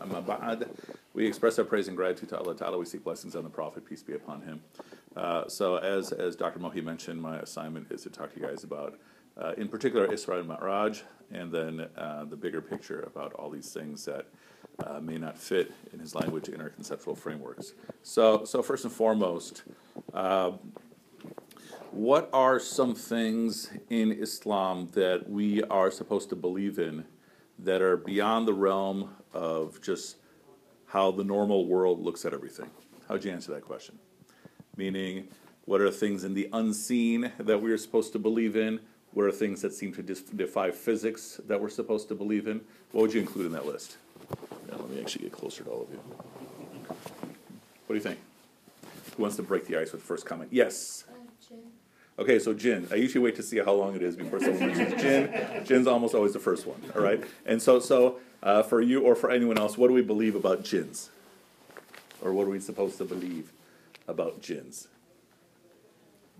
Amma. We express our praise and gratitude to Allah Ta'ala. We seek blessings on the Prophet, peace be upon him. Uh, so, as, as Dr. Mohi mentioned, my assignment is to talk to you guys about, uh, in particular, Isra and Ma'raj, and then uh, the bigger picture about all these things that uh, may not fit in his language in our conceptual frameworks. So, so first and foremost, uh, what are some things in Islam that we are supposed to believe in that are beyond the realm of just how the normal world looks at everything? How would you answer that question? Meaning, what are things in the unseen that we are supposed to believe in? What are things that seem to defy physics that we're supposed to believe in? What would you include in that list? Let me actually get closer to all of you. What do you think? Who wants to break the ice with the first comment? Yes. Okay, so jinn. I usually wait to see how long it is before someone mentions jinn. Jinn's almost always the first one. All right, and so so uh, for you or for anyone else, what do we believe about jinns, or what are we supposed to believe about jinns?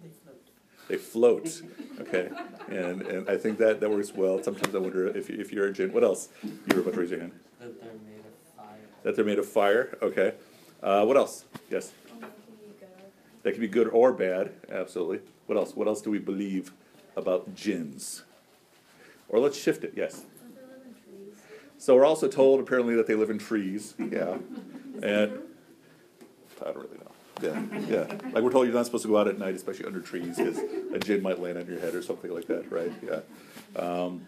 They float. They float. Okay, and and I think that that works well. Sometimes I wonder if you, if you're a jinn. What else? You were about to raise your hand. That they're made of fire. That they're made of fire. Okay. Uh, what else? Yes. That can be good or bad. Absolutely. What else? What else do we believe about jinns? Or let's shift it. Yes. So we're also told apparently that they live in trees. Yeah. And I don't really know. Yeah, yeah. Like we're told you're not supposed to go out at night, especially under trees, because a jinn might land on your head or something like that, right? Yeah. Um,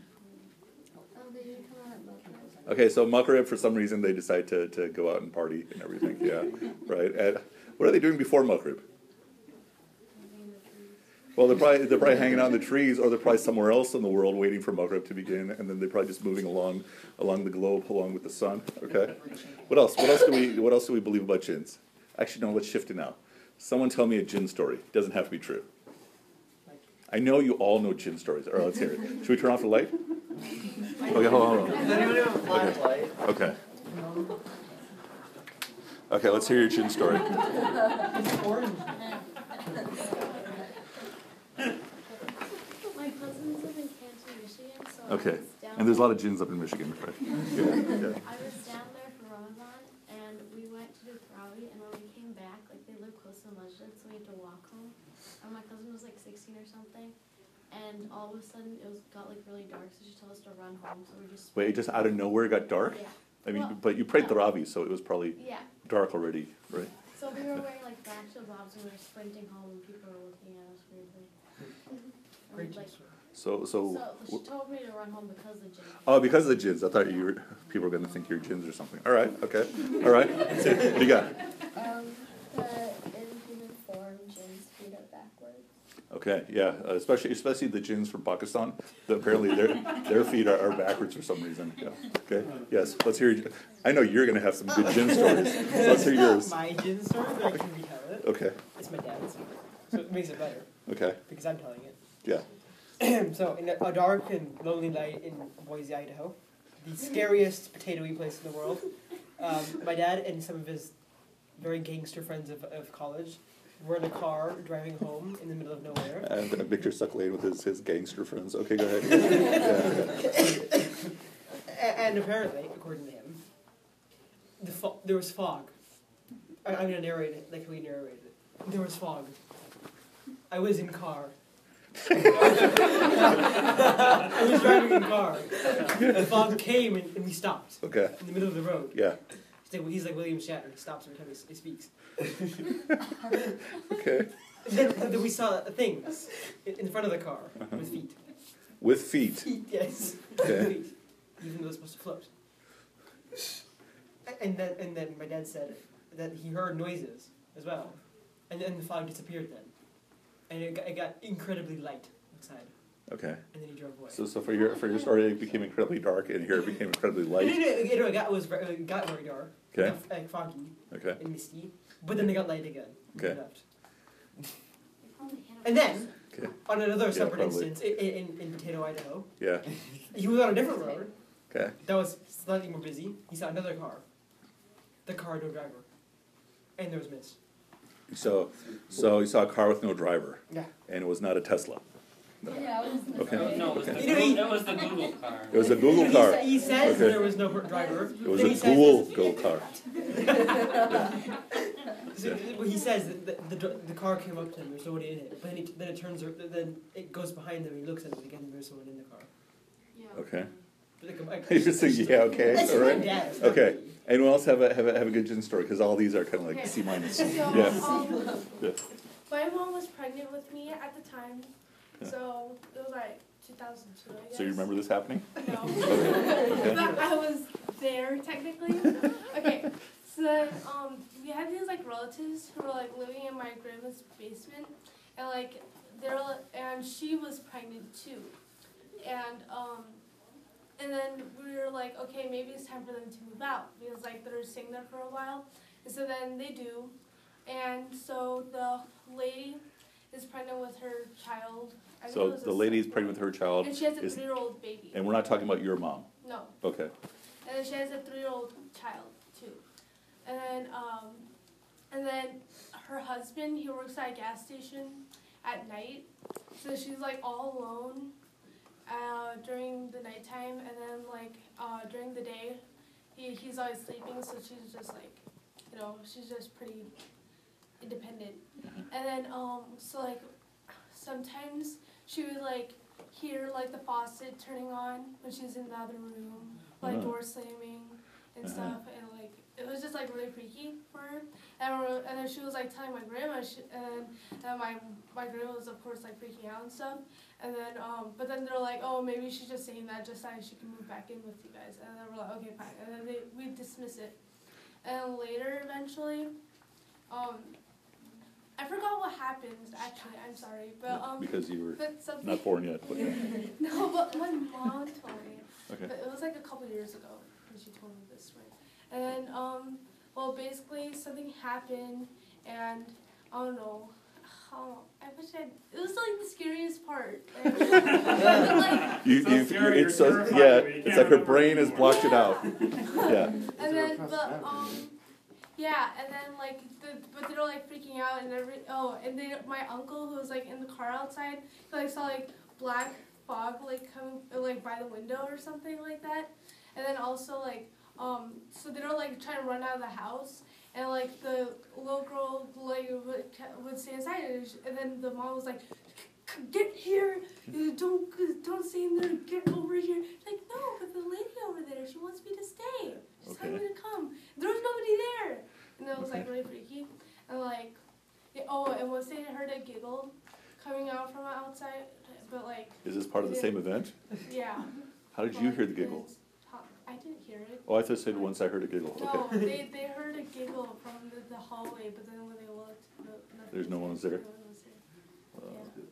okay, so Maghrib, for some reason, they decide to, to go out and party and everything. Yeah, right. And what are they doing before Maghrib? Well, they're probably they're probably hanging out in the trees, or they're probably somewhere else in the world waiting for Maghrib to begin, and then they're probably just moving along along the globe along with the sun. Okay. What else? What else do we What else do we believe about jinns? Actually, no. Let's shift it now. Someone tell me a jinn story. It doesn't have to be true. I know you all know jinn stories. All right, let's hear it. Should we turn off the light? Okay, hold on. Hold on. Does anyone have a flashlight? Okay. Okay, let's hear your jinn story. My cousins live in Canton, Michigan, so I Okay, and there's a lot of jinns up in Michigan, right? Yeah, yeah. I was down there for Ramadan, and we went to do Tarawih, and when we came back, like they live close to the masjid, so we had to walk home. And my cousin was like 16 or something, and all of a sudden it was got like really dark, so she told us to run home. So we just Wait, just out of nowhere it got dark? yeah, I mean, Well, but you prayed no. Tarawih, so it was probably yeah. dark already, right? So we were wearing like backfield bobs, and we were sprinting home, and people were looking at us weirdly. Great like, gesture. So, so, so she told me to run home because of the jinn. oh, because of the jinns. I thought you were, people were going to think you're jinns or something. All right, okay, all right. What do you got? Um, the in human form, jinns feet are backwards. Okay, yeah, uh, especially especially the jinns from Pakistan. The, apparently, their their feet are, are backwards for some reason. Yeah. Okay. Yes. Let's hear. your- I know you're going to have some good jinn stories. So let's hear yours. my jinn story, but I can retell it. Okay. It's my dad's, so it makes it better Okay. because I'm telling it. Yeah. so, in a, dark and lonely night in Boise, Idaho, the scariest potatoy place in the world, um, my dad and some of his very gangster friends of, of college were in a car driving home in the middle of nowhere. And uh, Victor Sucklade with his, his gangster friends. Okay, go ahead. Yeah. A- and apparently, according to him, the fo- there was fog. I- I'm gonna narrate it like we narrated it. There was fog. I was in car. I was driving in car. The fog came and, and we stopped Okay. in the middle of the road. Yeah. He's like, he's like William Shatner. He stops every time he, he speaks. Okay. Then, then we saw things in front of the car uh-huh. with feet. With feet. Feet, yes. Okay. Feet, even though they're supposed to float. And then, and then my dad said that he heard noises as well, and then the fog disappeared then, and it got, it got incredibly light outside, Okay. and then he drove away. So, so for your for your story, it became incredibly dark, and here it became incredibly light. No, no, light. no, it, it got, it was very, it got very dark, Okay. it got, like foggy Okay. and misty, but then it got light again. Okay. And then, Okay. on another separate probably. instance, in, in, in Potato, Idaho, Yeah. he was on a different road Okay. that was slightly more busy. He saw another car. The car had no driver, and there was mist. So, so you saw a car with no driver, Yeah. and it was not a Tesla. Yeah, it was Okay. okay. No, it was the, Okay. You know, he- Google- it was the Google car. It was a Google He, car. sa- he says Okay. there was no driver. It was a he says Google Go car. So, well, he says that the, the, dr- the car came up to him, there's nobody in it. But then, he, then it turns, ar- then it goes behind him, he looks at it again, and there's someone in the car. Yeah. Okay. Like, like, You're just saying, yeah, okay, That's all my right. dad, it's not Okay. Anyone else have a have a have a good jinn story? Because all these are kind of like Okay. C minus. So, Yeah. um, Yeah. my mom was pregnant with me at the time, Yeah. so it was like 2002, I guess. So you remember this happening? No. Okay. but I was there technically. Okay, so um, we had these like relatives who were like living in my grandma's basement, and like they're and she was pregnant too, and um, and then we were like, okay, maybe it's time for them to move out because like they're staying there for a while, and so then they do, and so the lady is pregnant with her child. I So the lady is pregnant with her child, And she has a is- three-year-old baby. and we're not talking about your mom. No. Okay. And then she has a three-year-old child too. And then um, and then her husband, he works at a gas station at night. So she's like all alone uh, during the nighttime, and then like uh, during the day, he he's always sleeping. So she's just like, you know, she's just pretty independent. And then um, so like sometimes she would like hear like the faucet turning on when she's in the other room, like Oh. door slamming and Uh-huh. stuff, and it was just like really freaky for her. And, and then she was like telling my grandma, she, and and my my grandma was of course like freaking out and stuff. And then um, but then they're like, oh maybe she's just saying that just so she can move back in with you guys. And then we're like, okay fine. And then they we dismiss it. And then later eventually, um, I forgot what happened actually. I'm sorry, but um, Because you were not born yet. But, yeah. No, but my mom told me. Okay. But it was like a couple years ago when she told me this story. And then, um, well, basically something happened, and I don't know. How I wish I. It was like the scariest part. And, like, You, So you, scary, you, it's so yeah. It's can't like her brain has anymore. blocked it out. Yeah. and then, but um, yeah, and then like the but they were like freaking out and every oh and they my uncle who was like in the car outside he like saw like black fog like coming like by the window or something like that, and then also like um so they were like trying to run out of the house and like the little girl like would, would stay inside and, then the mom was like. Get here! Uh, Don't don't stay in there. Get over here. Like no, but the lady over there, she wants me to stay. She's telling me to come. There was nobody there, and it was like really freaky. And like, yeah, oh, and once they heard a giggle coming out from outside, but like, Is this part of the same event? yeah. How did you hear the giggle? It's- I didn't hear it. Oh, I thought you said once I heard a giggle. No, Okay. they, they heard a giggle from the, the hallway, but then when they looked, no, There's no one was there? No one was there.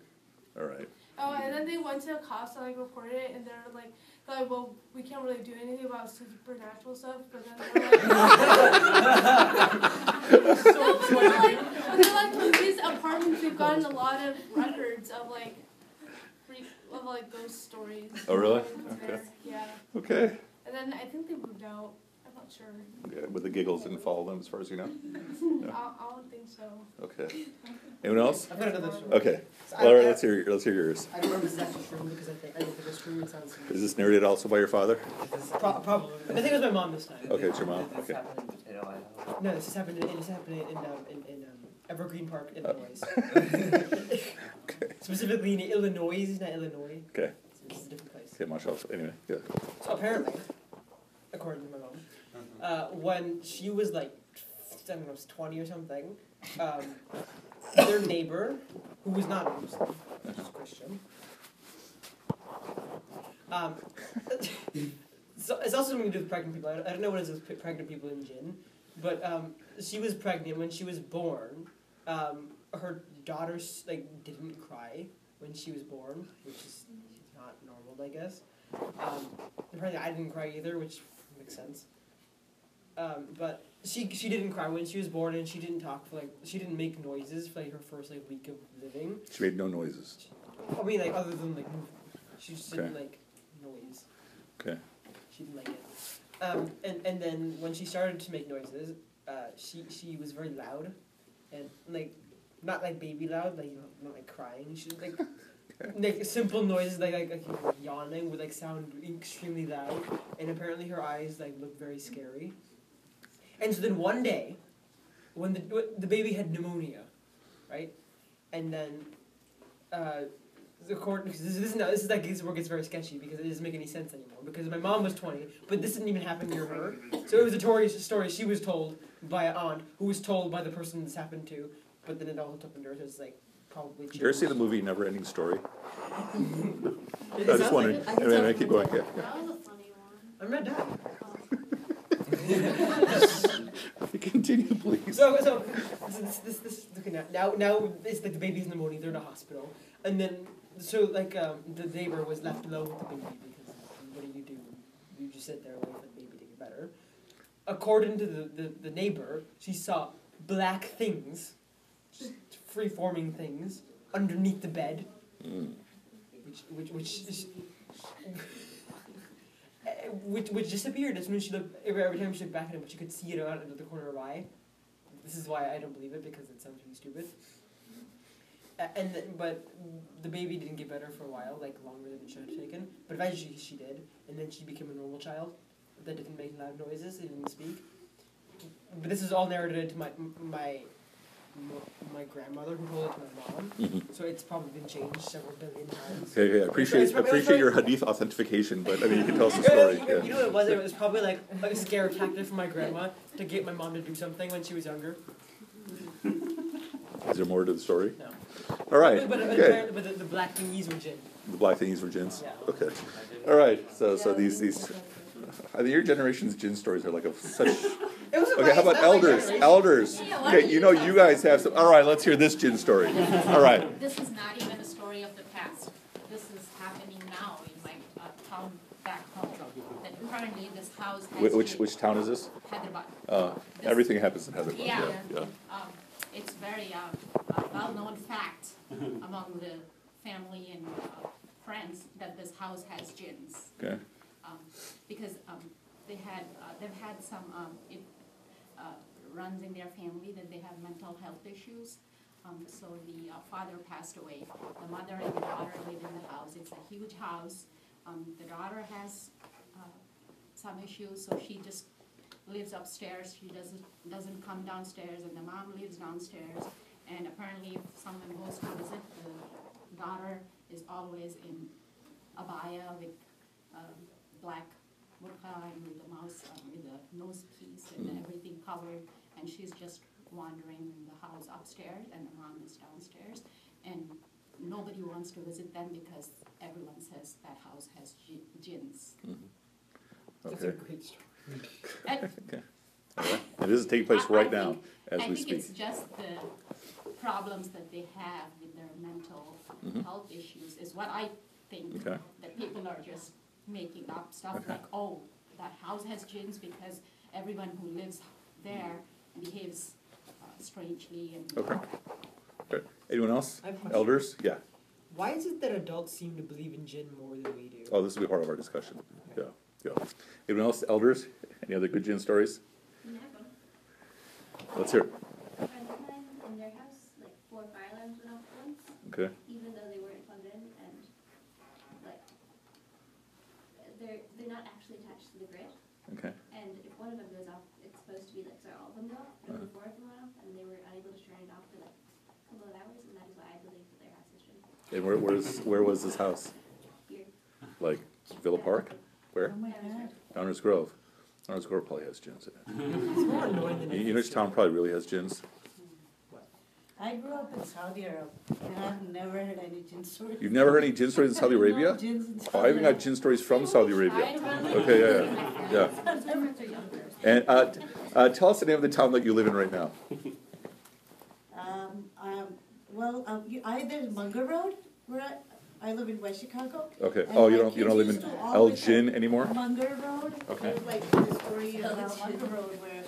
Uh, all right. Oh, and then they went to the cops and like reported it, and they're like, they're like, well, we can't really do anything about supernatural stuff. But then they're like, no, but they're like, but they're like, with these apartments, we've gotten a lot of records of like, of like ghost stories. Oh, really? Okay. Yeah, Okay. And then I think they moved out. I'm not sure. Okay. But the giggles didn't follow them, as far as you know. Yeah. I, I don't think so. Okay. Anyone else? I've got another story. Okay. So I- All right. I- Let's hear. Let's hear yours. I don't know if this is actually true because I think I don't think it's true. It sounds. Is this narrated also by your father? Pro- probably. I think it was my mom this time. Okay, it's your mom. This Okay. happened in Potato, No, this is happening. In, this happened in um, in, in um, Evergreen Park, Uh. Illinois. Okay. Specifically in Illinois, not Illinois. Okay. It's a different place. Okay, Marshall. Anyway, yeah. So apparently, according to my mom, uh, when she was like, I don't know, twenty or something, um, their neighbor, who was not Muslim, was Christian, um, so it's also something to do with pregnant people. I don't, I don't know what it is with pregnant people in jinn, but um, she was pregnant when she was born. Um, her daughter like didn't cry when she was born, which is not normal, I guess. Um, apparently, I didn't cry either, which makes sense. Um, but she she didn't cry when she was born, and she didn't talk for like she didn't make noises for like her first like week of living. She made no noises. I mean, like other than like she just didn't like noise. Okay. She didn't like it. Um, and and then when she started to make noises, uh, she she was very loud, and like not like baby loud, like not like crying. She was like like simple noises like like, like yawning would like sound extremely loud, and apparently her eyes like looked very scary. And so then one day, when the the baby had pneumonia, right, and then, uh, the court this, this is now this is like this is where it gets very sketchy because it doesn't make any sense anymore because my mom was twenty, but this didn't even happen near her, so it was a Tory story she was told by an aunt who was told by the person this happened to, but then it all into her. So it's like probably. Did you ever see the movie Never Ending Story? It I sounds just wondering. like. Anyway, anyway, keep going. Yeah. That was a funny one. I'm not done. Continue, please. So, so, so this, this, this, okay, now, now, now, it's like the baby's in the morning, they're in a hospital, and then, so, like, um, the neighbor was left alone with the baby, because what do you do? You just sit there and wait for the baby to get better. According to the, the, the neighbor, she saw black things, just free-forming things, underneath the bed, Mm. which, which, which, is- which, which disappeared as soon as she looked, every, every time she looked back at it, but she could see it out of the corner of her eye. This is why I don't believe it because it sounds really stupid. And th- but the baby didn't get better for a while, like longer than it should have taken. But eventually she did, and then she became a normal child that didn't make loud noises, didn't speak. But this is all narrated to my my my grandmother who told it to my mom. Mhm. So it's probably been changed several billion times. Okay, okay, I appreciate It's probably- appreciate your hadith authentication, but I mean you can tell us the story. you know- you know what it was? It was probably like, like a scare tactic for my grandma to get my mom to do something when she was younger. Is there more to the story? No. All right. But, but, but, Okay. but the, the black thingies were jinn. The black thingies were jinns. Yeah. Okay. All right. So so these these. I think your generation's jinn stories are like a such. It was a Okay, how about elders? Elders. Okay, you know you guys have some. All right, let's hear this jinn story. All right. This is not even a story of the past. This is happening now in my uh, town back home. That currently this house has Wh- Which which town is this? Hyderabad. Uh, everything happens in Hyderabad. Yeah. Yeah. yeah. Um, it's very a well-known fact among the family and uh, friends that this house has jinns. Okay. um, because um, they had uh, they've had some um, it uh, runs in their family that they have mental health issues. Um, so the uh, father passed away. The mother and the daughter live in the house. It's a huge house. Um, the daughter has uh, some issues, so she just lives upstairs. She doesn't doesn't come downstairs, and the mom lives downstairs. And apparently, if someone goes to visit, the daughter is always in abaya with um, black burqa and with the mouse, uh, with the nose piece and everything covered, and she's just wandering in the house upstairs, and the mom is downstairs, and nobody wants to visit them because everyone says that house has ji- jinns. That's a great story. And Okay. All right. And this is taking place I- I right now think- as I we think speak. it's just the problems that they have with their mental Mhm. health issues is what I think. Okay. That people are just making up stuff Okay. like, oh, that house has jinns because everyone who lives there behaves uh, strangely and. Okay. Okay. Anyone else? I have a question. Elders? Yeah. Why is it that adults seem to believe in jinn more than we do? Oh, this will be part of our discussion. Yeah. Yeah. Anyone else? Elders? Any other good jinn stories? Let's hear it. A of mine in their house, like four fire alarms went off at once, Okay. even though they weren't plugged in, and like they're they're not actually attached to the grid. Okay. And if one of them goes off, it's supposed to be like so all of them go off. But Uh-huh. only four of them went off, and they were unable to turn it off for like a couple of hours, and that is why I believe that their house is jinn. And where, where's, where was this house? Here. Like Villa Park? Where? my. Downers Grove. Downers Grove probably has jinns in it. It's more annoying than You you know which town probably really has jinns? I grew up in Saudi Arabia, and I've never heard any jinn stories. You've never heard any jinn stories in Saudi No Arabia? jinns in Oh, I even Saudi got jinn stories from Saudi Arabia. Okay, yeah, yeah, yeah. Yeah. And uh, t- uh, tell us the name of the town that you live in right now. Well, um, you, I, there's Munger Road, where I, I live in West Chicago. Okay. And Oh, you my don't you don't live in used to always Gin anymore? Munger Road. Okay. There's like the story about Munger Road where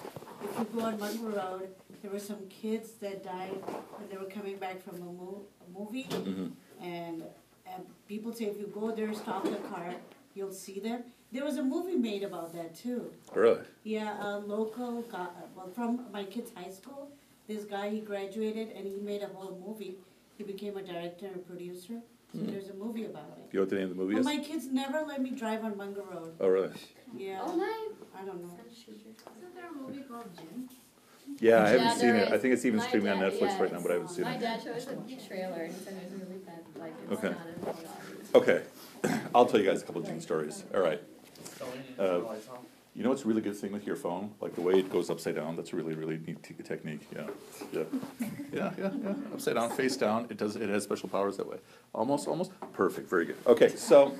if you go on Munger Road, there were some kids that died when they were coming back from a, mo- a movie. hmm And, and people say if you go there, stop the car, you'll see them. There was a movie made about that too. Really? Yeah, a local guy, well, from my kid's high school, this guy, he graduated and he made a whole movie. He became a director and producer. So there's a movie about it. You know what the name of the movie But is? my kids never let me drive on Munger Road. Oh, really? Yeah, Oh, nice. I don't know. Isn't there a movie called Jinn? Yeah, I haven't Yeah, seen there it. I think it's even My streaming on Netflix yeah, right now, but I haven't seen My it. My dad showed us a trailer and he said it was really bad, like it's Okay. not Okay, I'll tell you guys a couple June stories. All right. Don't need to Uh, turn the lights on. You know what's a really good thing with your phone? Like the way it goes upside down. That's a really, really neat te- technique. Yeah, yeah, yeah, yeah, yeah. Upside down, face down. It does. It has special powers that way. Almost, almost perfect. Very good. Okay, so,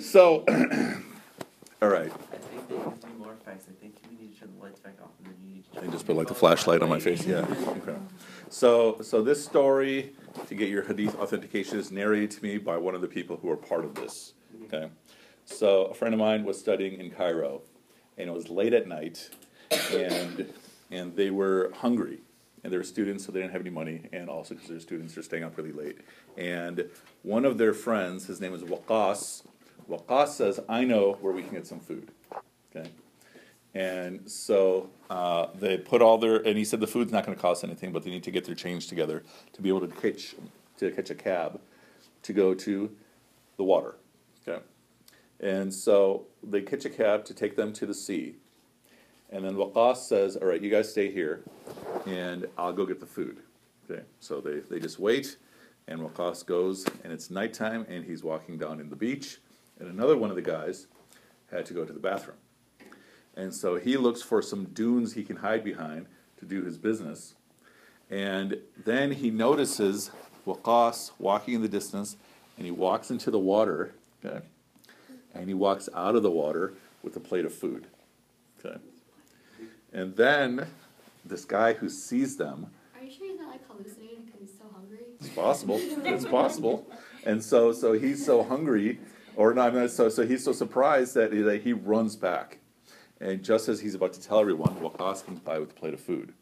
so, all right. I think they can do more effects. I think we need to turn the lights back off and then you need to And just put like the flashlight on my face. Yeah. Okay. So, so this story to get your hadith authentication is narrated to me by one of the people who are part of this. Okay. So a friend of mine was studying in Cairo, and it was late at night, and and they were hungry, and they were students, so they didn't have any money, and also because they're students, they're staying up really late. And one of their friends, his name is Waqas. Waqas says, "I know where we can get some food." Okay. And so uh, they put all their, and he said the food's not going to cost anything, but they need to get their change together to be able to catch to catch a cab to go to the water. And so they catch a cab to take them to the sea. And then Waqas says, All right, you guys stay here, and I'll go get the food. Okay. So they, they just wait, and Waqas goes, and it's nighttime, and he's walking down in the beach, and another one of the guys had to go to the bathroom. And so he looks for some dunes he can hide behind to do his business. And then he notices Waqas walking in the distance, and he walks into the water, okay? And he walks out of the water with a plate of food, okay? And then this guy who sees them, Are you sure he's not like hallucinating because he's so hungry? it's possible, it's possible. And so, so he's so hungry, or not, not so, so he's so surprised that, that he runs back. And just as he's about to tell everyone, Waqas comes by with a plate of food.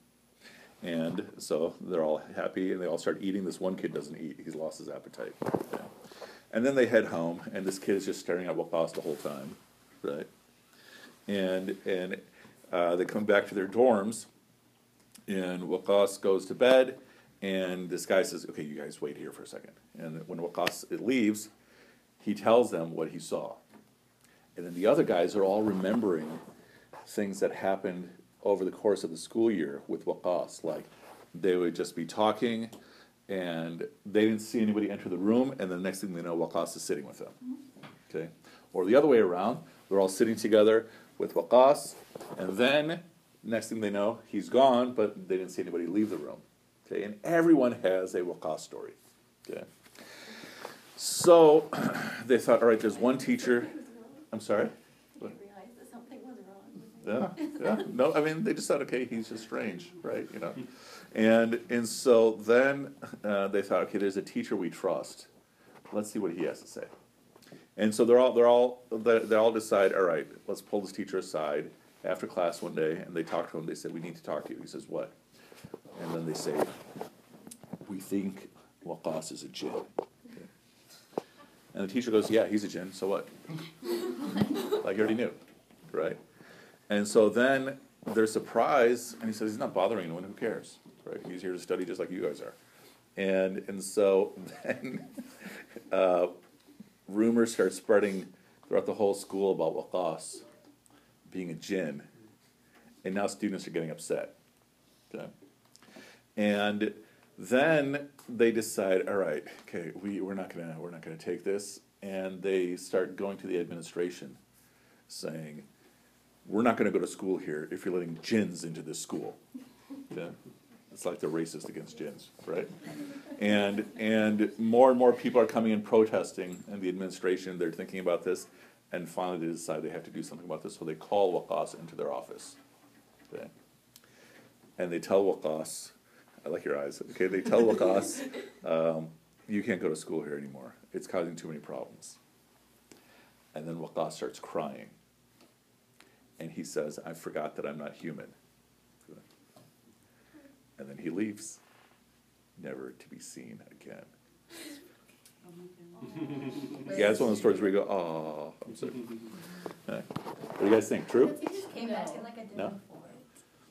And so they're all happy and they all start eating. This one kid doesn't eat, he's lost his appetite. Yeah. And then they head home, and this kid is just staring at Waqas the whole time, right? And, and uh, they come back to their dorms, and Waqas goes to bed, and this guy says, Okay, you guys wait here for a second. And when Waqas leaves, he tells them what he saw. And then the other guys are all remembering things that happened over the course of the school year with Waqas, Like they would just be talking and they didn't see anybody enter the room, and the next thing they know, Waqas is sitting with them. Okay? Or the other way around, they're all sitting together with Waqas, and then next thing they know, he's gone, but they didn't see anybody leave the room. Okay? And everyone has a Waqas story. Okay? So they thought, all right, there's one teacher. I'm sorry? I didn't that something was wrong. Yeah, yeah. No, I mean, they just thought, okay, he's just strange, right? You know, and and so then uh, they thought, okay, there's a teacher we trust. Let's see what he has to say. And so they're all they're all they they all decide, all right, let's pull this teacher aside after class one day, and they talk to him. They said, we need to talk to you. He says, what? And then they say, we think Waqas is a jinn. Okay. And the teacher goes, yeah, he's a jinn. So what? like you already knew, right? And so then they're surprised, and he says, he's not bothering anyone, who cares? Right? He's here to study just like you guys are. And, and so then uh, rumors start spreading throughout the whole school about Waqas being a jinn. And now students are getting upset. Okay? And then they decide, all right, okay, we, we're not gonna we're not gonna take this. And they start going to the administration saying, we're not to go to school here if you're letting jinns into this school. Okay? It's like they're racist against jinns, right? And and more and more people are coming in protesting, and the administration they're thinking about this, and finally they decide they have to do something about this, so they call Waqas into their office. Okay? And they tell Waqas, I like your eyes. Okay, they tell Waqas, um, you can't go to school here anymore. It's causing too many problems. And then Waqas starts crying and he says, I forgot that I'm not human. And then he leaves, never to be seen again. Yeah, it's one of those stories where you go, oh, I'm sorry. Yeah. What do you guys think? True? He just came back in like a No? different.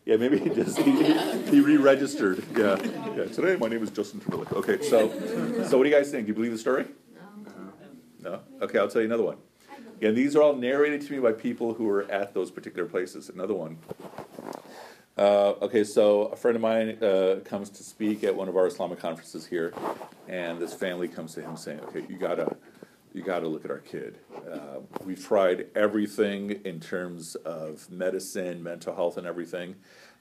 Yeah, maybe he just he, he re-registered. Yeah, yeah. Today my name is Justin Timberlake. Okay, so so what do you guys think? Do you believe the story? No. No. Okay, I'll tell you another one. And these are all narrated to me by people who were at those particular places. Another one. Uh, okay, so a friend of mine uh, comes to speak at one of our Islamic conferences here, and this family comes to him saying, "Okay, you gotta, you gotta look at our kid. Uh, we've tried everything in terms of medicine, mental health, and everything,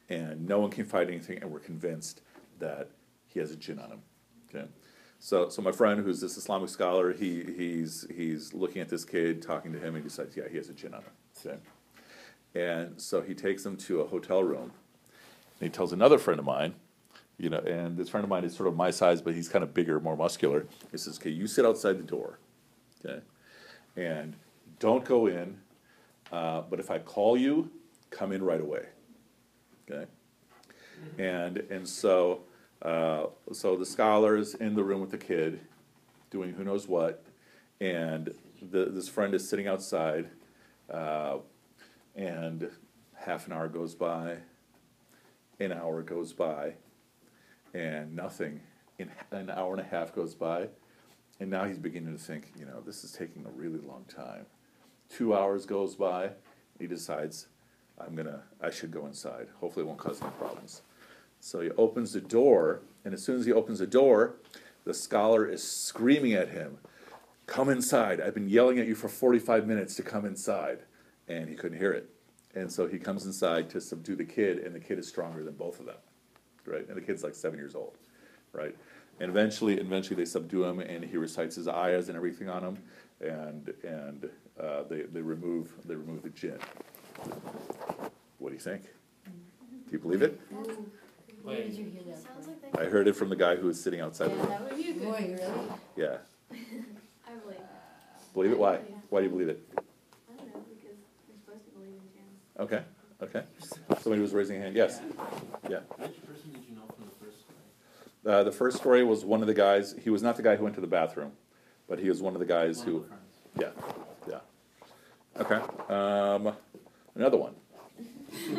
and no one can find anything, and we're convinced that he has a jinn on him." Okay. So, so my friend, who's this Islamic scholar, he, he's, he's looking at this kid, talking to him, and he decides, yeah, he has a jinn on him. Okay? And so he takes him to a hotel room, and he tells another friend of mine, you know, and this friend of mine is sort of my size, but he's kind of bigger, more muscular. He says, okay, you sit outside the door, okay, and don't go in, uh, but if I call you, come in right away, okay? And, and so, uh, so the scholar's in the room with the kid, doing who knows what, and the, this friend is sitting outside, uh, and half an hour goes by, an hour goes by, and nothing. In an hour and a half goes by, and now he's beginning to think, you know, this is taking a really long time. Two hours goes by, he decides, I'm gonna, I should go inside. Hopefully, it won't cause any problems. So he opens the door, and as soon as he opens the door, the scholar is screaming at him, Come inside. I've been yelling at you for 45 minutes to come inside. And he couldn't hear it. And so he comes inside to subdue the kid, and the kid is stronger than both of them. Right? And the kid's like seven years old. Right? And eventually, eventually they subdue him, and he recites his ayahs and everything on him, and and uh, they, they remove they remove the jinn. What do you think? Do you believe it? Where did you hear that Sounds like they. I heard it from the guy who was sitting outside the room. that would be a good. Boy, really? Yeah. I believe. Believe it? Why? Why do you believe it? I don't know, because we're supposed to believe in jinn. Okay. Okay. Somebody was raising a hand. Yes. Yeah. Which person did you know from the first story? Uh, the first story was one of the guys. He was not the guy who went to the bathroom, but he was one of the guys One who. the. Yeah. Yeah. Okay. Um, another one.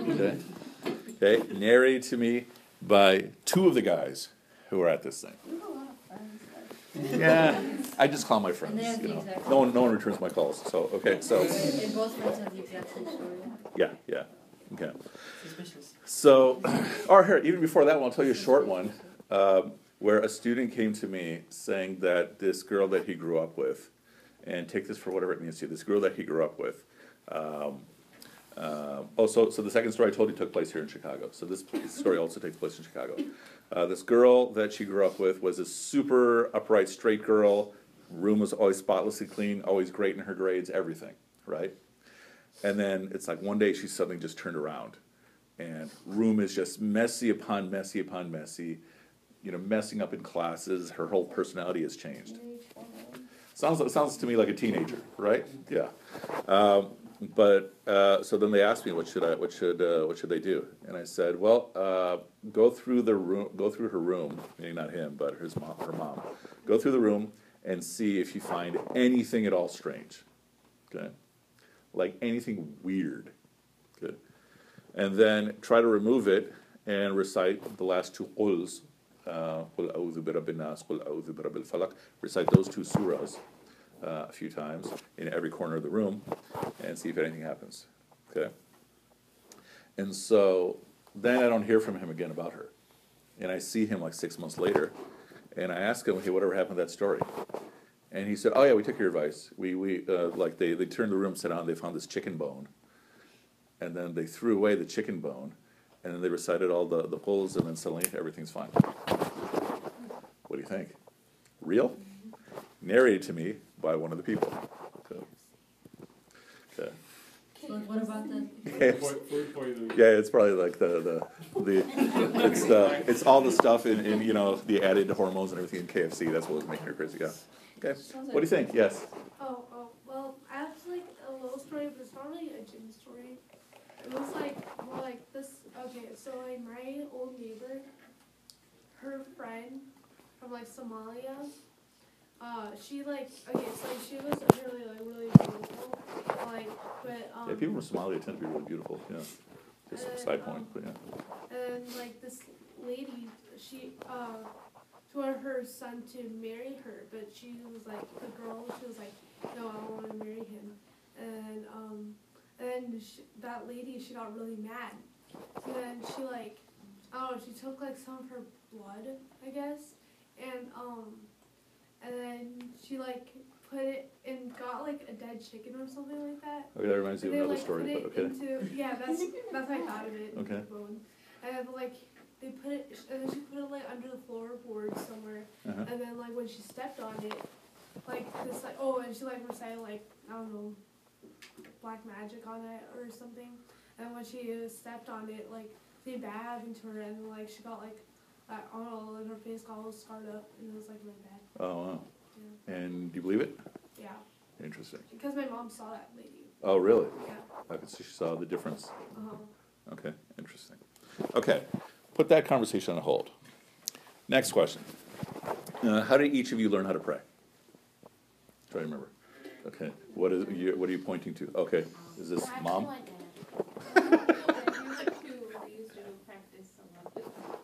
Okay. Okay. Narrated to me by two of the guys who were at this thing. We have a lot of friends, though. Yeah. I just call my friends. And they have You know. No one. No one returns my calls. So okay. So And both friends have the exact same story. yeah. Yeah. Okay. Suspicious. So, or here, even before that one, I'll tell you a short one, um, where a student came to me saying that this girl that he grew up with, and take this for whatever it means to you, this girl that he grew up with, um, uh, oh, so, so the second story I told you took place here in Chicago. So this story also takes place in Chicago. Uh, this girl that she grew up with was a super upright, straight girl. Room was always spotlessly clean, always great in her grades, everything, right? And then it's like one day she suddenly just turned around, and room is just messy upon messy upon messy, you know, messing up in classes. Her whole personality has changed. Sounds sounds to me like a teenager, right? Yeah. Um, but uh, so then they asked me what should I what should uh, what should they do? And I said well uh, go through the room go through her room meaning not him but his mom her mom. Go through the room and see if you find anything at all strange. Okay? Like anything weird. Okay? And then try to remove it and recite the last two quls uh, recite those two surahs uh, a few times in every corner of the room and see if anything happens. Okay? And so then I don't hear from him again about her. And I see him like six months later and I ask him, hey, whatever happened to that story? And he said, oh yeah, we took your advice. We, we uh, like they, they turned the room, sat down, they found this chicken bone. And then they threw away the chicken bone and then they recited all the, the quls and then suddenly everything's fine. What do you think? Real? Narrated to me by one of the people. Okay. Okay. So what about the, Yeah, it's probably like the the, the it's the it's all the stuff in, in you know the added hormones and everything in KFC. That's what was making her crazy. Yeah. Okay. What do you think? Yes. Oh, oh, well, I have like a little story, but it's not really a jinn story. It was like more like this. Okay, so like my old neighbor, her friend from like Somalia. Uh, she like okay, so like, she was really like really beautiful, like but um. Yeah, people from Somalia tend to be really beautiful. Yeah. Just a side point, but yeah. And like this lady, she uh, wanted her son to marry her, but she was like the girl. She was like no, I don't want to marry him. And um, and she, that lady, she got really mad. So then she like, oh, she took like some of her blood, I guess, and um, and then she like put it and got like a dead chicken or something like that. Okay, that reminds me of another like story, put but okay. into yeah, that's that's how I thought of it. Okay. Bone. And then like they put it, and then she put it like under the floorboard somewhere. Uh-huh. And then like when she stepped on it, like this like oh, and she like recited like I don't know, black magic on it or something. And when she uh, stepped on it, like they bad happened to her, and like she got like I don't know, like her face got all scarred up, and it was like really bad. Oh, wow. And do you believe it? Yeah, Interesting. because my mom saw that lady. Oh, really? Yeah. I could see she saw the difference. Uh huh. Okay, interesting. Okay, put that conversation on hold. Next question. Uh, how did each of you learn how to pray? Try to remember. Okay, what is you, what are you pointing to? Okay, is this mom? my dad.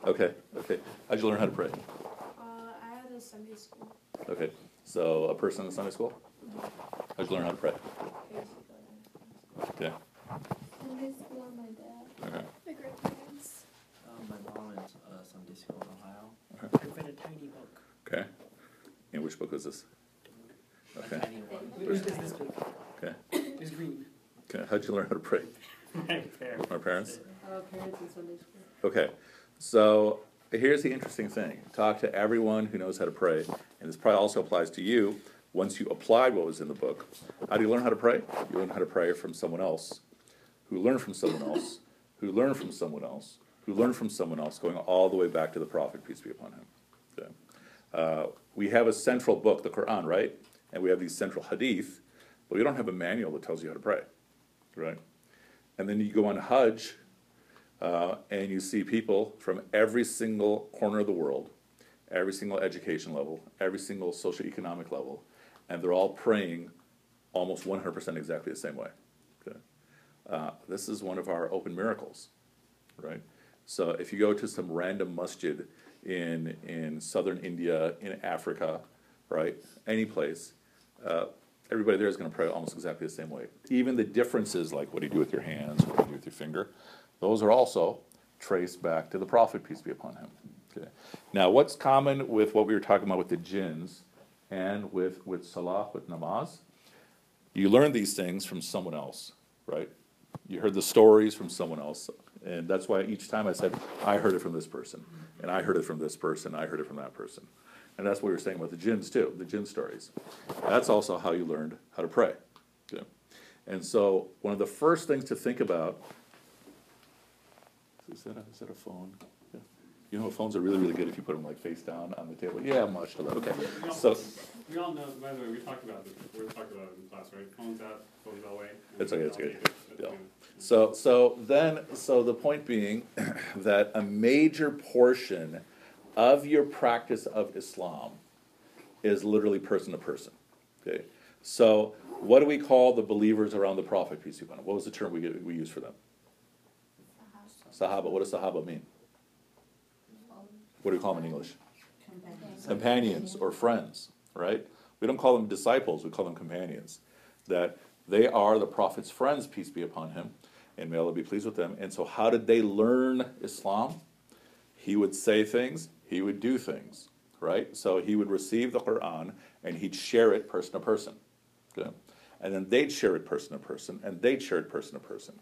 Okay, okay. How'd you learn how to pray? Uh, I had a Sunday school. Okay, so a person in the Sunday school? How'd you learn how to pray? Okay, Sunday school, my dad. okay. My grandparents. Um, my mom went to uh, Sunday school in Ohio. I read a tiny book. Okay. And which book was this? A Okay, tiny one. What is this book? okay. It's green. Okay, how'd you learn how to pray? My parents. Our parents? Our parents in Sunday school. Okay, so here's the interesting thing. Talk to everyone who knows how to pray, and this probably also applies to you. Once you applied what was in the book, how do you learn how to pray? You learn how to pray from someone else, who learned from someone else, who learned from someone else, who learned from someone else, going all the way back to the prophet, peace be upon him. Okay. Uh, we have a central book, the Quran, right? And we have these central hadith, but we don't have a manual that tells you how to pray, right? And then you go on Hajj, uh, and you see people from every single corner of the world, every single education level, every single socioeconomic level, and they're all praying almost 100% exactly the same way. Okay? Uh, this is one of our open miracles, right? So if you go to some random masjid in, in southern India, in Africa, right, any place, uh, everybody there is going to pray almost exactly the same way. Even the differences, like what do you do with your hands, what do you do with your finger, those are also traced back to the Prophet, peace be upon him. Okay. Now, what's common with what we were talking about with the jinns and with, with salah, with namaz? You learn these things from someone else, right? You heard the stories from someone else. And that's why each time I said, I heard it from this person, and I heard it from this person, I heard it from that person. And that's what we were saying about the jinns too, the jinn stories. That's also how you learned how to pray. Okay. And so one of the first things to think about is that a, is that a phone? Yeah. You know, phones are really, really good if you put them like face down on the table. Yeah, much. Okay. So We all know, by the way, we talked about this, we talked about it in class, right? Phones out, phones away. It's okay, it's okay. Yeah. Yeah. So, so then, so the point being that a major portion of your practice of Islam is literally person to person. Okay, so what do we call the believers around the Prophet peace be upon him? What was the term we we use for them? Sahaba. What does Sahaba mean? What do we call them in English? Companions or friends, right? We don't call them disciples. We call them companions. That they are the Prophet's friends, peace be upon him, and may Allah be pleased with them. And so, how did they learn Islam? He would say things, he would do things, right? So, he would receive the Quran and he'd share it person to person. Okay? And then they'd share it person to person, and they'd share it person to person.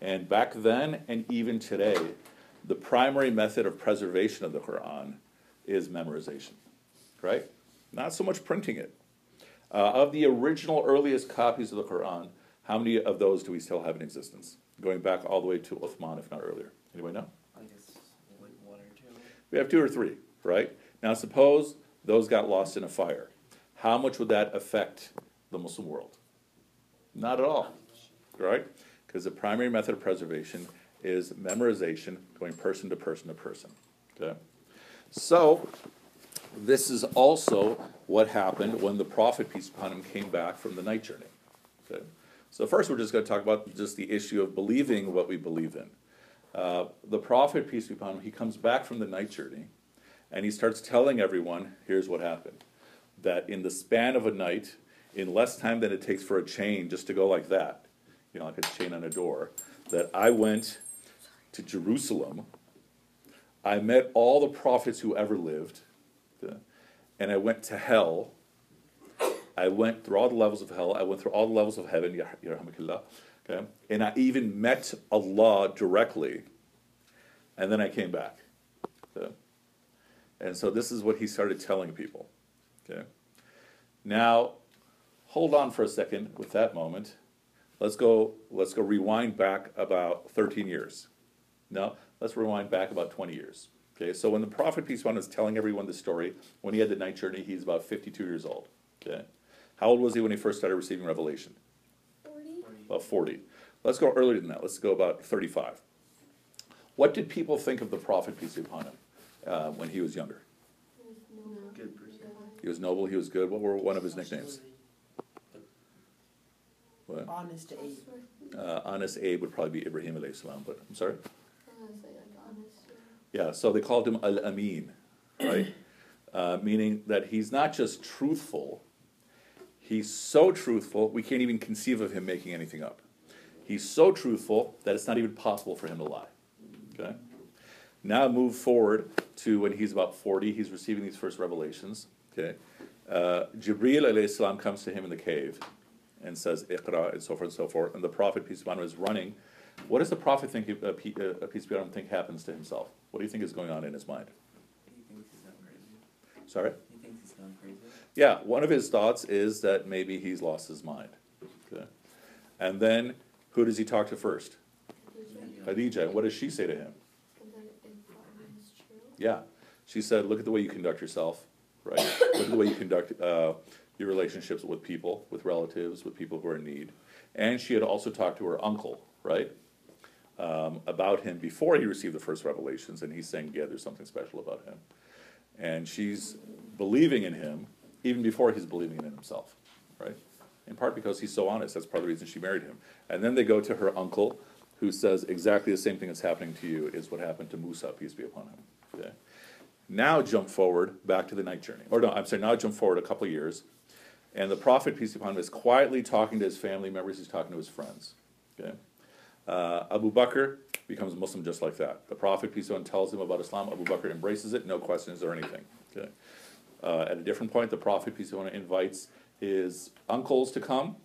And back then, and even today, the primary method of preservation of the Quran is memorization, right? Not so much printing it. Uh, of the original earliest copies of the Quran, how many of those do we still have in existence? Going back all the way to Uthman, if not earlier. Anybody know? I guess like one or two. We have two or three, right? Now, suppose those got lost in a fire. How much would that affect the Muslim world? Not at all, right? Because the primary method of preservation is memorization, going person to person to person. Okay? So, this is also what happened when the Prophet, peace upon him, came back from the night journey. Okay? So, first, we're just going to talk about just the issue of believing what we believe in. Uh, the Prophet, peace be upon him, he comes back from the night journey and he starts telling everyone here's what happened. That in the span of a night, in less time than it takes for a chain just to go like that, you know, like a chain on a door, that I went to Jerusalem. I met all the prophets who ever lived, and I went to hell. I went through all the levels of hell. I went through all the levels of heaven, yarhamukallah, okay, and I even met Allah directly, and then I came back. okay. And so this is what he started telling people. Okay. Now, hold on for a second with that moment. Let's go. Let's go rewind back about 13 years. No, let's rewind back about 20 years. Okay. So when the prophet peace be upon him was telling everyone the story, when he had the night journey, he's about 52 years old. Okay. How old was he when he first started receiving revelation? Forty? About 40. Let's go earlier than that. Let's go about 35. What did people think of the prophet peace be upon him uh, when he was younger? He was noble. He was good. What were one of his nicknames? What? Honest Abe. Uh, honest Abe would probably be Ibrahim alayhi salam, but I'm sorry. I like, like honest. Yeah, so they called him Al Amin, right? uh, meaning that he's not just truthful, he's so truthful, we can't even conceive of him making anything up. He's so truthful that it's not even possible for him to lie. Okay? Now move forward to when he's about 40, he's receiving these first revelations. Okay? Uh, Jibreel alayhi salam comes to him in the cave and says, Iqra, and so forth and so forth. And the Prophet, peace be upon him, is running. What does the Prophet think, uh, uh, peace be upon him, think happens to himself? What do you think is going on in his mind? He thinks he's gone crazy. Sorry? He thinks he's gone crazy. Yeah, one of his thoughts is that maybe he's lost his mind. Okay. And then, who does he talk to first? Khadija. And what does she say to him? And then if Barton is true. Yeah. She said, look at the way you conduct yourself, right? look at the way you conduct uh, your relationships with people, with relatives, with people who are in need. And she had also talked to her uncle, right? Um, about him before he received the first revelations, and he's saying, yeah, there's something special about him. And she's believing in him even before he's believing in himself, right? In part because he's so honest. That's part of the reason she married him. And then they go to her uncle, who says exactly the same thing that's happening to you is what happened to Musa, peace be upon him. Okay? Now jump forward back to the night journey. Or no, I'm sorry, now jump forward a couple years. And the prophet, peace be upon him, is quietly talking to his family members, he's talking to his friends. Okay? Uh, Abu Bakr becomes Muslim just like that. The prophet, peace be upon him, tells him about Islam. Abu Bakr embraces it, no questions or anything. Okay? Uh, at a different point, the prophet, peace be upon him, invites his uncles to come,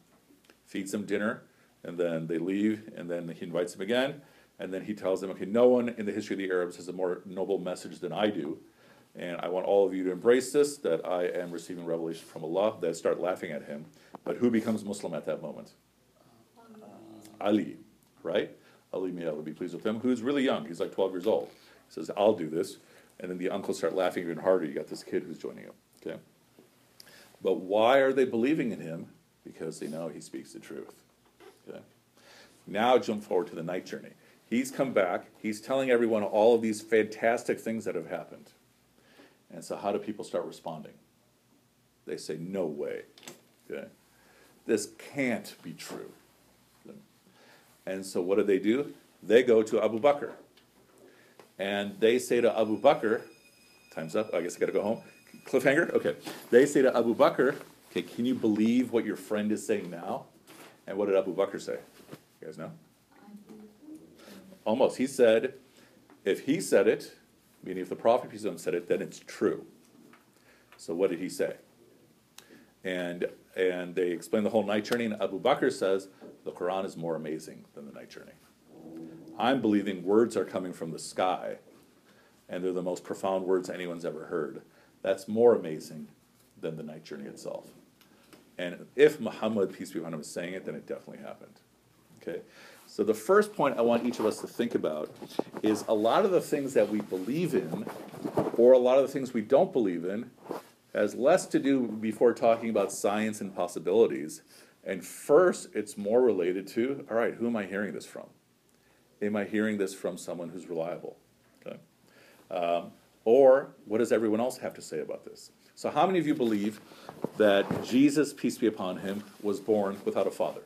feeds them dinner, and then they leave, and then he invites them again, and then he tells them, okay, no one in the history of the Arabs has a more noble message than I do, and I want all of you to embrace this, that I am receiving revelation from Allah. They start laughing at him. But who becomes Muslim at that moment? Uh, Ali, right? Ali, may Allah be pleased with him, who's really young. He's like 12 years old. He says, I'll do this. And then the uncles start laughing even harder. You got this kid who's joining him. Okay? But why are they believing in him? Because they know he speaks the truth. Okay? Now jump forward to the night journey. He's come back. He's telling everyone all of these fantastic things that have happened. And so, how do people start responding? They say, "No way, okay, this can't be true." And so, what do they do? They go to Abu Bakr, and they say to Abu Bakr, "Time's up. I guess I got to go home." Cliffhanger. Okay. They say to Abu Bakr, "Okay, can you believe what your friend is saying now?" And what did Abu Bakr say? You guys know? Almost. He said, "If he said it." Meaning, if the Prophet peace him, said it, then it's true. So, what did he say? And and they explain the whole night journey, and Abu Bakr says the Quran is more amazing than the night journey. I'm believing words are coming from the sky, and they're the most profound words anyone's ever heard. That's more amazing than the night journey itself. And if Muhammad, peace be upon him, is saying it, then it definitely happened. Okay? So the first point I want each of us to think about is a lot of the things that we believe in, or a lot of the things we don't believe in, has less to do before talking about science and possibilities. And first, it's more related to all right, who am I hearing this from? Am I hearing this from someone who's reliable? Okay. Um, or what does everyone else have to say about this? So, how many of you believe that Jesus, peace be upon him, was born without a father?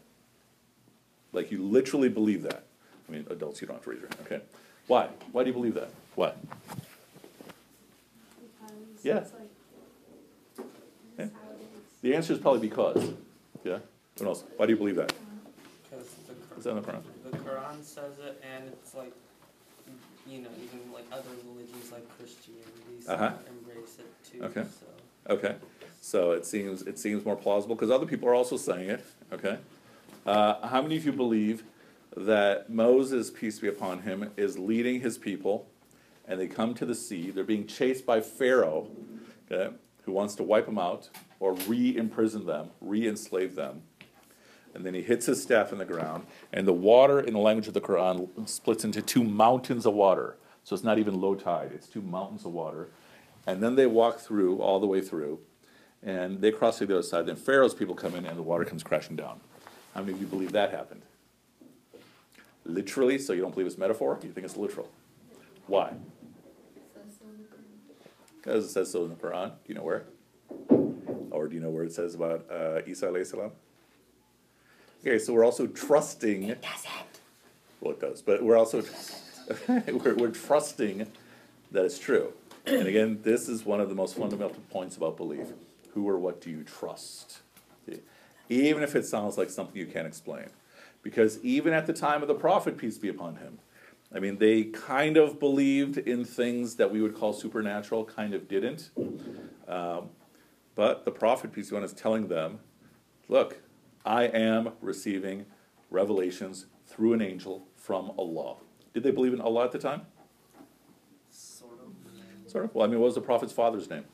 Like you literally believe that. I mean, adults, you don't have to raise your hand. Okay. Why? Why do you believe that? Why? Because Yeah. it's like, Yeah. how it is. The answer is probably because. Yeah? What else? Why do you believe that? Because the, Is that in the Quran? the Quran says it, and it's like, you know, even like other religions like Christianity Uh-huh. embrace it too. Okay. So. Okay, so it seems, it seems more plausible, because other people are also saying it, okay? Uh, how many of you believe that Moses, peace be upon him, is leading his people, and they come to the sea, they're being chased by Pharaoh, okay, who wants to wipe them out, or re-imprison them, re-enslave them. And then he hits his staff in the ground, and the water, in the language of the Quran, splits into two mountains of water. So it's not even low tide, it's two mountains of water. And then they walk through, all the way through, and they cross to the other side. Then Pharaoh's people come in, and the water comes crashing down. How many of you believe that happened? Literally, so you don't believe it's metaphor? You think it's literal? Why? Because it says so in the Quran. Do you know where? Or do you know where it says about uh, Isa alayhi salam? Okay, so we're also trusting. It doesn't. Well, it does, but we're also we're, we're trusting that it's true. And again, this is one of the most fundamental points about belief. Who or what do you trust? Even if it sounds like something you can't explain. Because even at the time of the prophet, peace be upon him, I mean, they kind of believed in things that we would call supernatural, kind of didn't. Um, but the prophet, peace be upon him, is telling them, look, I am receiving revelations through an angel from Allah. Did they believe in Allah at the time? Sort of. Sort of. Well, I mean, what was the prophet's father's name?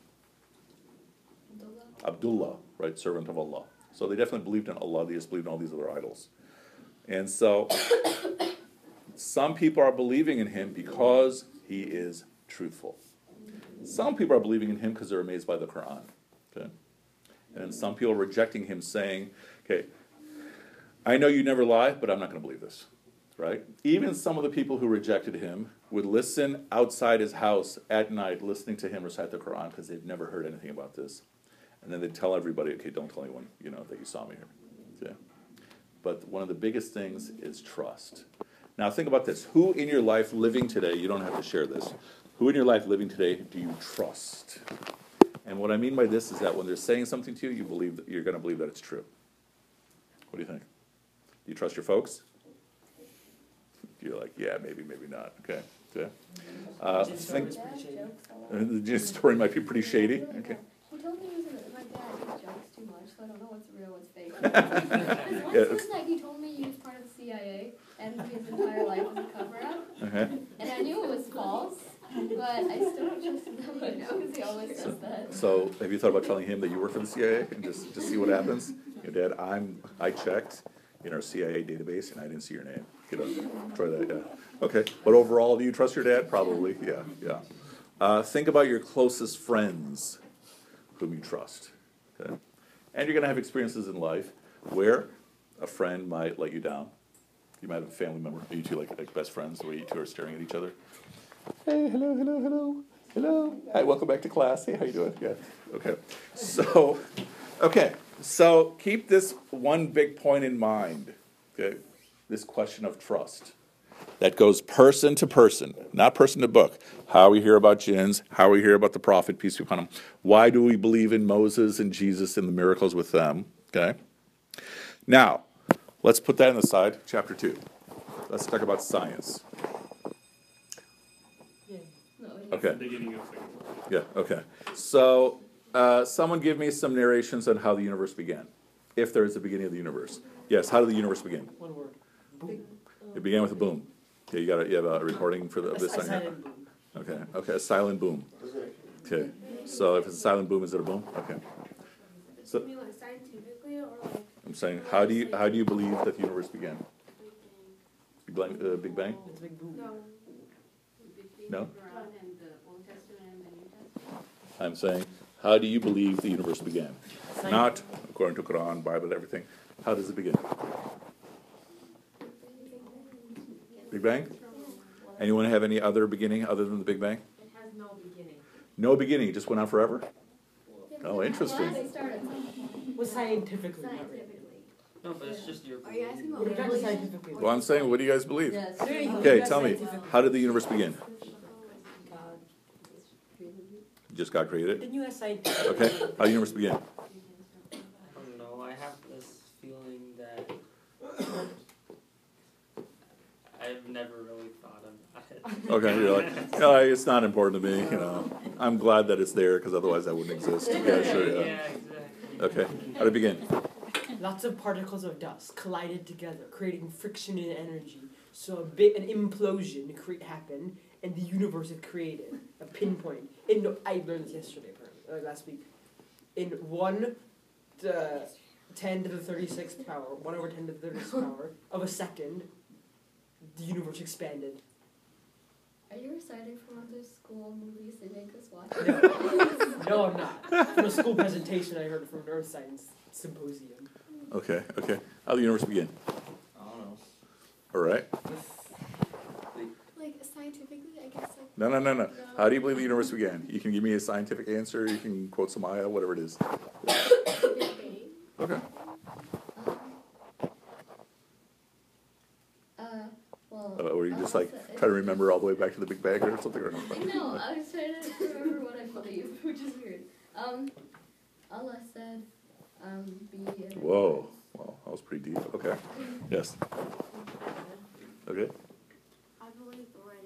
Abdullah, right? Servant of Allah. So they definitely believed in Allah. They just believed in all these other idols. And so some people are believing in him because he is truthful. Some people are believing in him because they're amazed by the Quran. Okay? And some people are rejecting him, saying, okay, I know you never lie, but I'm not going to believe this. Right? Even some of the people who rejected him would listen outside his house at night, listening to him recite the Quran because they've never heard anything about this. And then they'd tell everybody, okay, don't tell anyone, you know, that you saw me here. Yeah. But one of the biggest things is trust. Now think about this. Who in your life living today, you don't have to share this, who in your life living today do you trust? And what I mean by this is that when they're saying something to you, you believe that you're going to believe that it's true. What do you think? Do you trust your folks? You're like, yeah, maybe, maybe not. Okay. Yeah. Uh, think, story's pretty shady. the story might be pretty shady. Okay. He told me he was in it. My dad he jokes too much, so I don't know what's real, what's fake. Because once Yeah, this night he told me he was part of the CIA and his entire life was a cover up. Uh-huh. And I knew it was false, but I still don't trust him that much because he always does that. So, have you thought about telling him that you work for the CIA and just, just see what happens? You know, Dad, I'm, I checked in our CIA database and I didn't see your name. You know, try that, yeah. Okay, but overall, do you trust your dad? Probably, yeah, yeah. Uh, think about your closest friends whom you trust, okay? And you're gonna have experiences in life where a friend might let you down. You might have a family member, you two like, like best friends, the way you two are staring at each other. Hey, hello, hello, hello, hello. Hi, welcome back to class. Hey, how you doing? Yeah. Okay. So, okay. So keep this one big point in mind. Okay, this question of trust. That goes person to person, not person to book. How we hear about jinns, how we hear about the prophet, peace be upon him. Why do we believe in Moses and Jesus and the miracles with them? Okay. Now, let's put that on the side. Chapter two. Let's talk about science. Okay. Beginning of second. Yeah, okay. So, uh, someone give me some narrations on how the universe began. If there is a beginning of the universe. Yes, how did the universe begin? One word. Boom. It began with a boom. Okay, you got a, you have a recording for the, of A this on here? silent boom. Okay, okay, a silent boom. Okay, so if it's a silent boom, is it a boom? Okay. So- you mean like scientifically or like? I'm saying, how do you, how do you believe that the universe began? Big Bang, uh, Big Bang? It's a big boom. No. No? Quran and the Old Testament and the New Testament. I'm saying, how do you believe the universe began? Not according to Quran, Bible, everything. How does it begin? Big Bang? Anyone have any other beginning other than the Big Bang? It has no beginning. No beginning, it just went on forever? Oh, interesting. they. Well, scientifically. Scientifically. No, but it's just your. Are you asking We're about talking religion? scientifically. Well, I'm saying, what do you guys believe? Yes. There you go. Okay, tell me, how did the universe begin? God created. Just God created it? Didn't you ask scientific? Okay, how did the universe begin? Oh, no, I have this I've never really thought about it. Okay, you're like, no, it's not important to me. You know, I'm glad that it's there because otherwise that wouldn't exist. Yeah, sure. yeah, Yeah. exactly. Okay. How to begin? Lots of particles of dust collided together, creating friction and energy. So a bit an implosion cre- happened, and the universe is created. A pinpoint. In no, I learned this yesterday, apparently, uh, last week. In one, the ten to the thirty sixth power, one over ten to the thirty sixth power of a second, the universe expanded. Are you reciting from other school movies they make us watch? No, no, I'm not. From a school presentation I heard from an earth science symposium. Okay. Okay. How the universe begin? I don't know. All right. Like scientifically, I guess like. No, no, no, no. How do you believe the universe began? You can give me a scientific answer. You can quote some Maya, whatever it is. Okay. Uh, well. Uh, or you just like trying to remember all the way back to the Big Bang or something or? No, I was trying to remember what I believe, which is weird. Um, Allah said, um, be. and Whoa. Wow, Well, that was pretty deep. Okay. Yes. Okay. I believe the right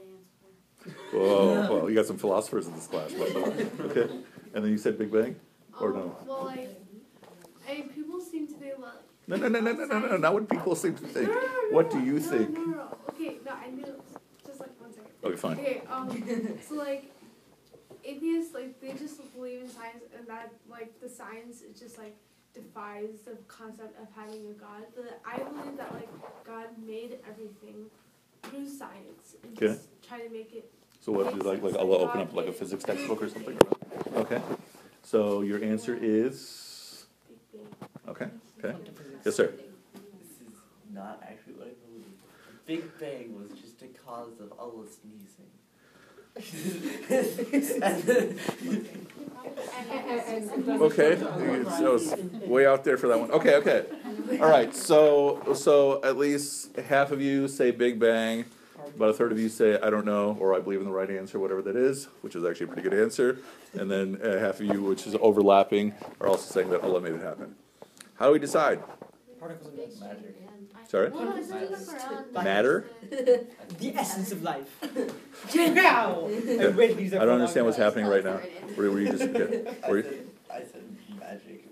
answer. Whoa. Well, you got some philosophers in this class. But, uh, okay. And then you said Big Bang? Or Um, no? Well, like, I people seem to think like. No, no, no, no, no, no, no. Not what people seem to think. No, no, no, What do you no, think? No, no, no. Okay, no, I knew. Just like one second. Okay, fine. Okay, um, so like, atheists like they just believe in science and that like the science is just like defies the concept of having a god. But I believe that like God made everything through science and Okay. just try to make it. So what, did like, like Allah open up like a physics textbook or something? Okay. So your answer is, Big Bang. okay, okay. Yes, sir. This is not actually what I believe. Big Bang was just a cause of Allah sneezing. Okay, that was way out there for that one. Okay, okay. All right, so, so at least half of you say Big Bang, about a third of you say I don't know, or I believe in the right answer, whatever that is, which is actually a pretty good answer. And then uh, half of you, which is overlapping, are also saying that Allah made it happen. How do we decide? Particles of dust. Magic. Sorry? Well, no, it doesn't look around. Matter? the- The essence of life. Now! And Red leaves I don't understand what's happening right now. Were, were you just, okay. I were you, said, I said magic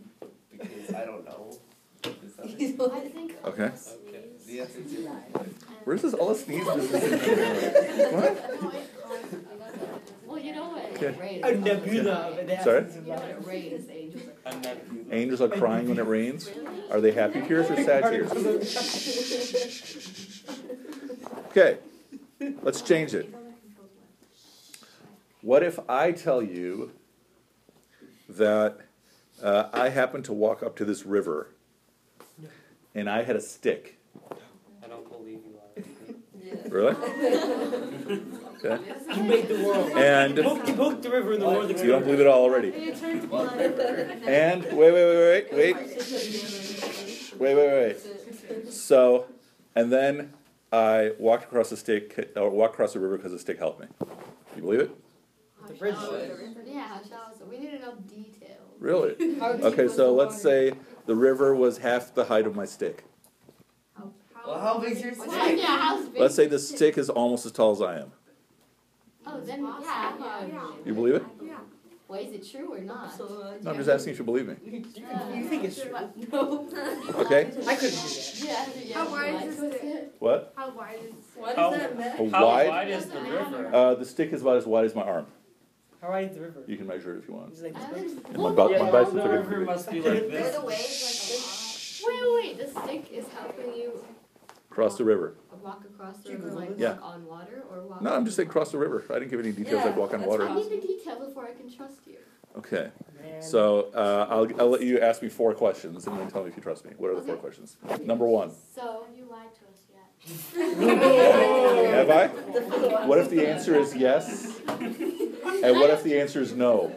because I don't know. Is I think. Okay. Allah sneezed. the answer to where's this Allah sneeze business? What? No, it caused- Well, you know what? Okay. A nebula of Sorry? essence of You know, when life. it rains, the angels are. a nebula. Angels are crying when it rains? Are they happy tears or sad tears? Okay, let's change it. What if I tell you that uh, I happened to walk up to this river and I had a stick? I don't believe you. Really? Okay. You made the world. And You poked, you poked the river in the world. you don't believe it all already. It turned blood. And wait, wait, wait, wait, wait, wait, wait, wait. So, and then I walked across the stick, or walked across the river because the stick helped me. You believe it? The bridge. Yeah, how shallow is? We need to know details. Really? Okay, so let's say the river was half the height of my stick. Well, how big's your stick? yeah, how's big? Let's say the stick is almost as tall as I am. Oh, then yeah, yeah. Yeah. You believe it? Yeah. Well, is it true or not? No, I'm just asking if you believe me. You, you think it's true? No. Okay? I couldn't do that. Yeah, yeah. How wide is what's it? it? What? How wide is it? What How- does that mean? How How wide? wide is the river? Uh, the stick is about as wide as my arm. How wide is the river? You can measure it if you want. Is it like this big? my well, butt- no, my no, biceps no, are The getting river must be like this. the waves like Wait, wait, wait. The stick is helping you Cross the river. walk across the river, like. Yeah. walk on water or walk. No, I'm just saying cross the river. I didn't give any details like Yeah, walk on that's water. I need the detail before I can trust you. Okay. Man. So uh, I'll, I'll let you ask me four questions and then tell me if you trust me. What are the four Okay. questions? Number one. So have you lied to us yet? Have I? What if the answer is yes? And what if the answer is no?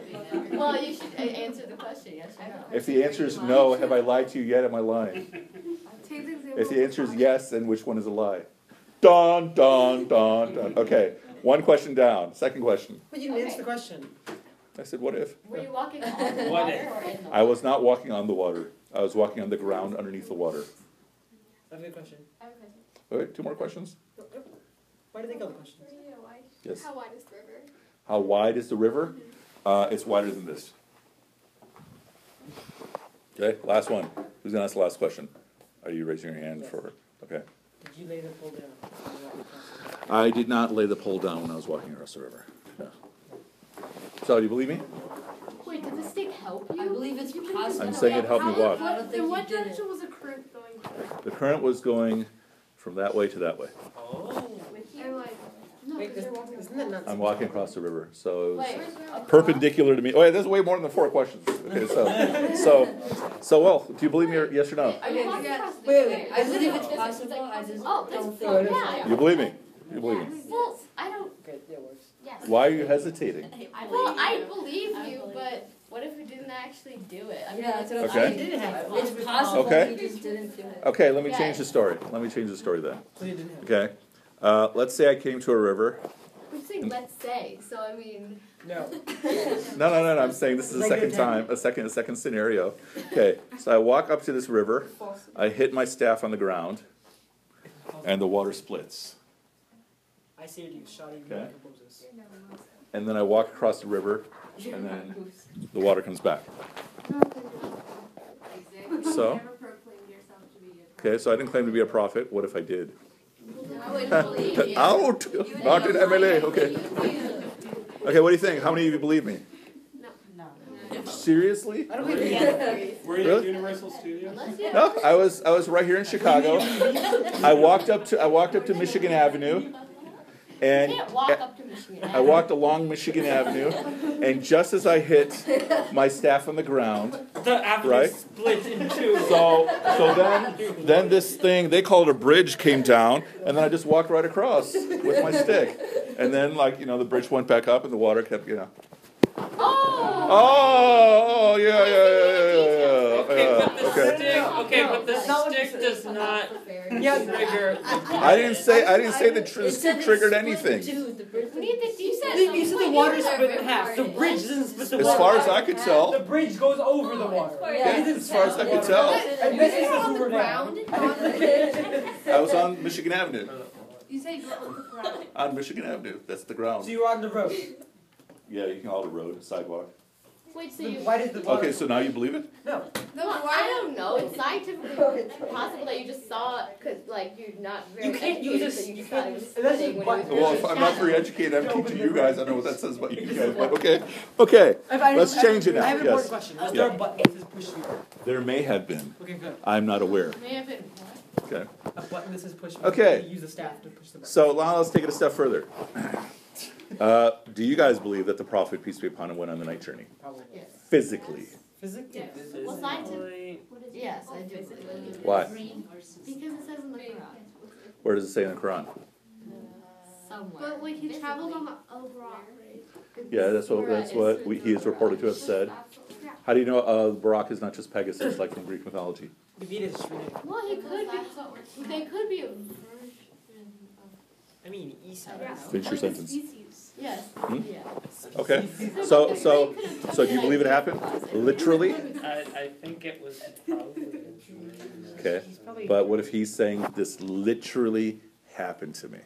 Well, you should uh, answer the question. Yes or no. If the answer is no, have I lied to you yet? Am I lying? Take the example. If the answer is yes, then which one is a lie? Don, don, don, don. Okay, one question down. Second question. But you didn't answer the question. I said, what if? Were you walking on the What water if? or in the I was not walking on the water. I was walking on the ground underneath the water. That's a good question. I have a question. Wait, two more questions? Why do they go the question? Why? Yes. How wide is the river? How wide is the river? Uh, it's wider than this. Okay, last one. Who's gonna ask the last question? Are you raising your hand Yes. for, okay. Did you lay the pole down? when you walked across it? I did not lay the pole down when I was walking across the river. No. So, do you believe me? Wait, did the stick help you? I believe it's You can possible. I'm saying it helped me walk. I don't In what you did it. direction was the current going? The current was going from that way to that way. Oh. And like, No, Wait, because you're walking isn't that across. I'm walking across the river, so it was Wait, perpendicular to me. Oh, yeah, there's way more than four questions. Okay, so, so, so, well, do you believe me or yes or no? Are you walking across the Wait, river? I believe it's possible, I just Oh, that's don't think. yeah. You believe me? You believe me? Well, I don't, Okay, yeah, it yes. Why are you hesitating? Well, I believe you, but what if we didn't actually do it? I mean, Yeah, that's what I'm Okay. saying. It didn't have it. It's possible, Okay. we just didn't do it. Okay, let me Yeah. change the story. Let me change the story then. So it didn't happen. Okay. Uh, let's say I came to a river. I'm saying let's say, so I mean. No. No, no, no, no. I'm saying this is a second Negative time, a second, a second scenario. Okay, so I walk up to this river. I hit my staff on the ground, and the water splits. I say to you, Shadi, Okay. okay. And then I walk across the river, and then the water comes back. So? Okay, so I didn't claim to be a prophet. What if I did? I wouldn't believe you. Out! Not in MLA. Okay. Okay, what do you think? How many of you believe me? Seriously? I don't believe you. Were you Really? at Universal Studios? No, I was I was right here in Chicago. I walked up to I walked up to Michigan Avenue, and You can't walk up to Michigan. I walked along Michigan Avenue, and just as I hit my staff on the ground, The avenue Right. split in two. so so then then this thing they call it a bridge came down, and then I just walked right across with my stick, and then like you know the bridge went back up and the water kept you know. Oh! Oh, oh yeah, yeah, Okay, yeah, but yeah, uh, the. Okay. stick, okay, but the That's stick you does not Yeah. trigger. I didn't say I didn't say the tr- It said triggered split anything. too, the bridge We need the, you said You said the point water you split in half. The bridge doesn't split the As water. far as I could tell, The bridge goes over the water. Yeah. It as far as I could tell, And this is on the ground. I was on Michigan Avenue. You say you were on the ground. On Michigan Avenue, that's the ground. So you were on the road. Yeah, you can call it a road, a sidewalk. Wait, so Then you. Why did the water? Okay, so now you believe it? No. No, I don't know. It's scientifically possible that you just saw it because, like, you're not very You can't use educated, this- so you you just can't use- unless splitting it's when it was bu- Well, if I'm not shadow. very educated, I'm teaching you guys. I don't know what that says about you guys, but okay. Okay, Let's change it now, I have an yes. important question. Was Yeah. there a button that says push me? there may have been. Okay, good. I'm not aware. May have been what? Okay. A button that says push me. Okay. You use the staff to push the button. So now let's take it a step further. Uh, do you guys believe that the prophet, peace be upon him, went on the night journey? Probably. Yes. Physically. Physically. Well, scientific. Physically, Yes, I do believe. Why? Because it says in the Quran. Where does it say in the Quran? Somewhere. but like he traveled on a a rock. Yeah, that's what that's what we, he is reported to have said. How do you know uh, Burak is not just Pegasus, like from Greek mythology? Maybe it is just reading. Well, he could be. They could be a version I mean, Esau. Finish your sentence. Species. of. Yes. Hmm? Yeah. Okay. So so so do you believe it happened? Literally? I, I think it was probably. Okay. But what if he's saying this literally happened to me?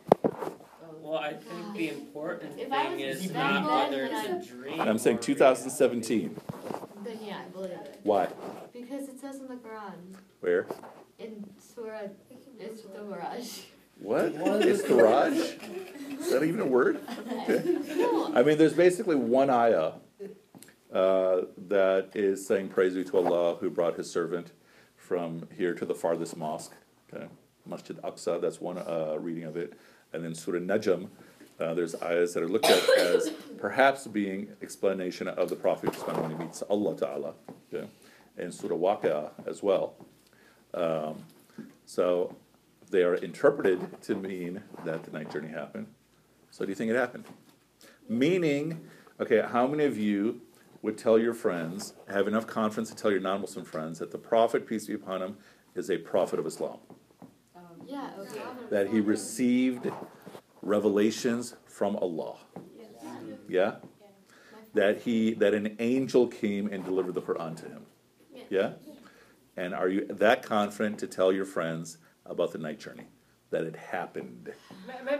Well, I think the important If thing is not whether it's a dream. And I'm saying 2017. Then yeah, I believe it. Why? Because it says in the Quran, Where? in Surah Istiwaraj. What? It's Garage? Is that even a word? Okay. I mean, there's basically one ayah uh, that is saying praise be to Allah who brought his servant from here to the farthest mosque. Okay, Masjid Aqsa. That's one uh, reading of it. And then Surah Najm. Uh, there's ayahs that are looked at as perhaps being explanation of the Prophet when he meets Allah Ta'ala. Okay? And Surah Waqi'ah as well. Um, so they are interpreted to mean that the night journey happened. So do you think it happened? Meaning, okay, how many of you would tell your friends, have enough confidence to tell your non Muslim friends, that the Prophet, peace be upon him, is a prophet of Islam? Um, yeah, okay. That he received revelations from Allah? Yeah? That he that an angel came and delivered the Quran to him. Yeah? And are you that confident to tell your friends about the night journey? that it happened.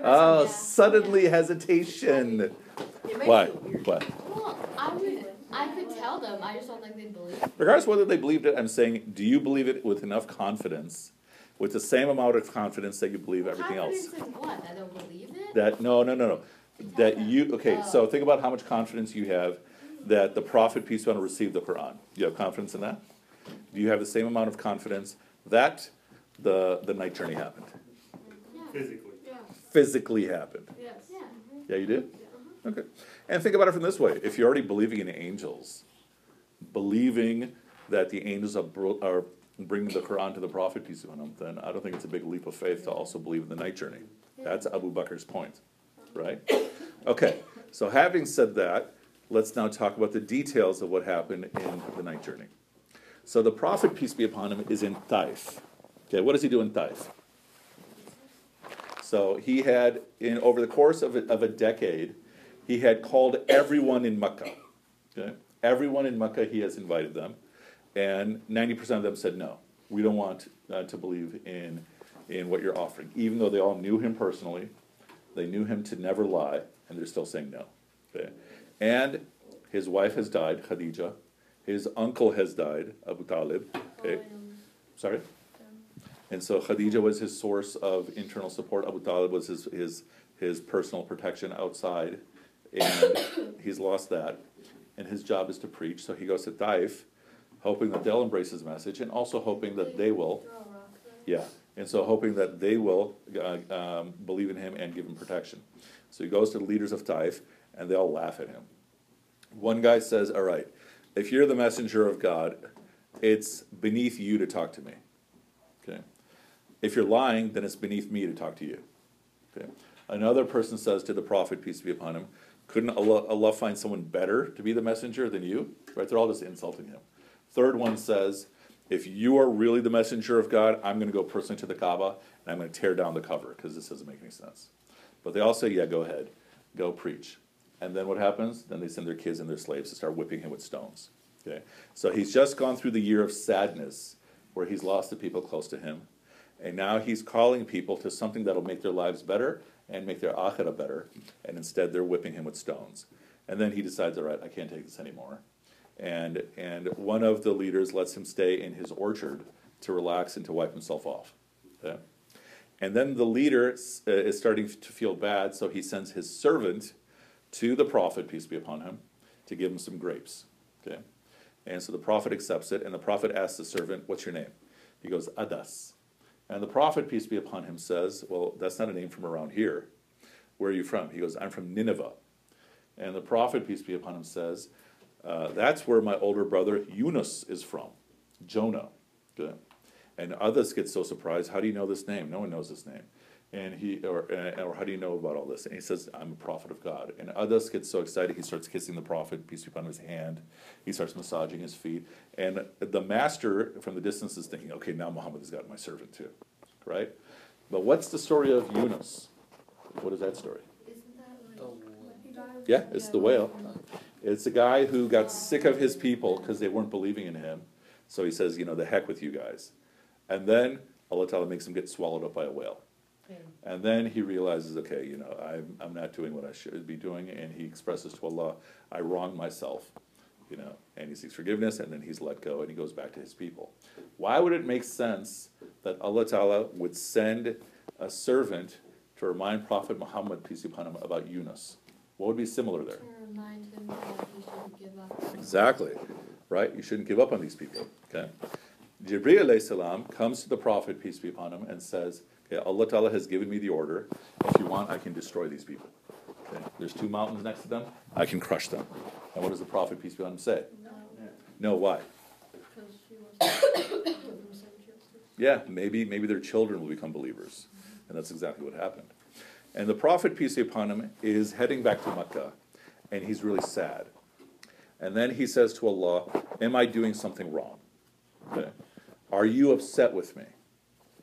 Oh, Yeah. suddenly hesitation. It Why? feel weird. Well, I would, I could tell them. I just don't think they believe. it. Regardless of whether they believed it, I'm saying, do you believe it with enough confidence, with the same amount of confidence that you believe everything else? Confidence in what? That they'll believe it? That no, no, no, no. That you okay? So oh. think about how much confidence you have that the prophet peace be upon him received the Quran. You have confidence in that. Do you have the same amount of confidence that the the night journey happened, Physically. Yeah. physically happened? Yes. Yeah. Yeah, you did. Uh-huh. Okay. And think about it from this way: if you're already believing in angels, believing that the angels are, bro- are bringing the Quran to the prophet peace be upon him, then I don't think it's a big leap of faith to also believe in the night journey. That's Abu Bakr's point, uh-huh. right? Okay. So having said that, let's now talk about the details of what happened in the night journey. So the prophet peace be upon him is in Taif. Okay, what does he do in Taif? So he had, in over the course of a, of a decade, he had called everyone in Mecca. Okay, everyone in Mecca, he has invited them, and ninety percent of them said no. We don't want uh, to believe in in what you're offering, even though they all knew him personally. They knew him to never lie, and they're still saying no. Okay, and his wife has died, Khadija. His uncle has died, Abu Talib. Okay, sorry. And so Khadija was his source of internal support. Abu Talib was his, his, his personal protection outside. And he's lost that. And his job is to preach. So he goes to Taif, hoping that they'll embrace his message and also hoping that they will. Yeah. And so hoping that they will uh, um, believe in him and give him protection. So he goes to the leaders of Taif and they all laugh at him. One guy says, All right, if you're the messenger of God, it's beneath you to talk to me. If you're lying, then it's beneath me to talk to you. Okay. Another person says to the prophet, peace be upon him, couldn't Allah, Allah find someone better to be the messenger than you? Right? They're all just insulting him. Third one says, if you are really the messenger of God, I'm going to go personally to the Kaaba and I'm going to tear down the cover because this doesn't make any sense. But they all say, yeah, go ahead, go preach. And then what happens? Then they send their kids and their slaves to start whipping him with stones. Okay? So he's just gone through the year of sadness where he's lost the people close to him. And now he's calling people to something that'll make their lives better and make their akhirah better. And instead they're whipping him with stones. And then he decides, all right, I can't take this anymore. And, and one of the leaders lets him stay in his orchard to relax and to wipe himself off. Okay? And then the leader uh, is starting to feel bad, so he sends his servant to the prophet, peace be upon him, to give him some grapes. Okay? And so the prophet accepts it, and the prophet asks the servant, What's your name? He goes, Adas. And the prophet, peace be upon him, says, Well, that's not a name from around here. Where are you from? He goes, I'm from Nineveh. And the prophet, peace be upon him, says, uh, That's where my older brother Yunus is from, Jonah. And Adas get so surprised, How do you know this name? No one knows this name. And he, or, uh, or how do you know about all this? And he says, I'm a prophet of God. And Adas gets so excited, he starts kissing the prophet, peace be upon his hand. He starts massaging his feet. And the master from the distance is thinking, okay, now Muhammad has got my servant too. Right? But what's the story of Yunus? What is that story? Isn't that like? The He died. Yeah, it's the whale. It's a guy who got sick of his people because they weren't believing in him. So he says, you know, the heck with you guys. And then Allah Ta'ala makes him get swallowed up by a whale. And then he realizes, okay, you know, I'm, I'm not doing what I should be doing. And he expresses to Allah, I wronged myself, you know, and he seeks forgiveness and then he's let go and he goes back to his people. Why would it make sense that Allah Ta'ala would send a servant to remind Prophet Muhammad, peace be upon him, about Yunus? What would be similar there? To remind him that he shouldn't give up. Exactly, right? You shouldn't give up on these people. Okay. Jibreel alayhi salam comes to the Prophet, peace be upon him, and says, Allah Ta'ala has given me the order. If you want, I can destroy these people. Okay. There's two mountains next to them, I can crush them. And what does the Prophet, peace be upon him, say? No, why? Because she wants to give them some chips. Yeah, maybe maybe their children will become believers. And that's exactly what happened. And the Prophet, peace be upon him, is heading back to Mecca, and he's really sad. And then he says to Allah, Am I doing something wrong? Okay. Are you upset with me?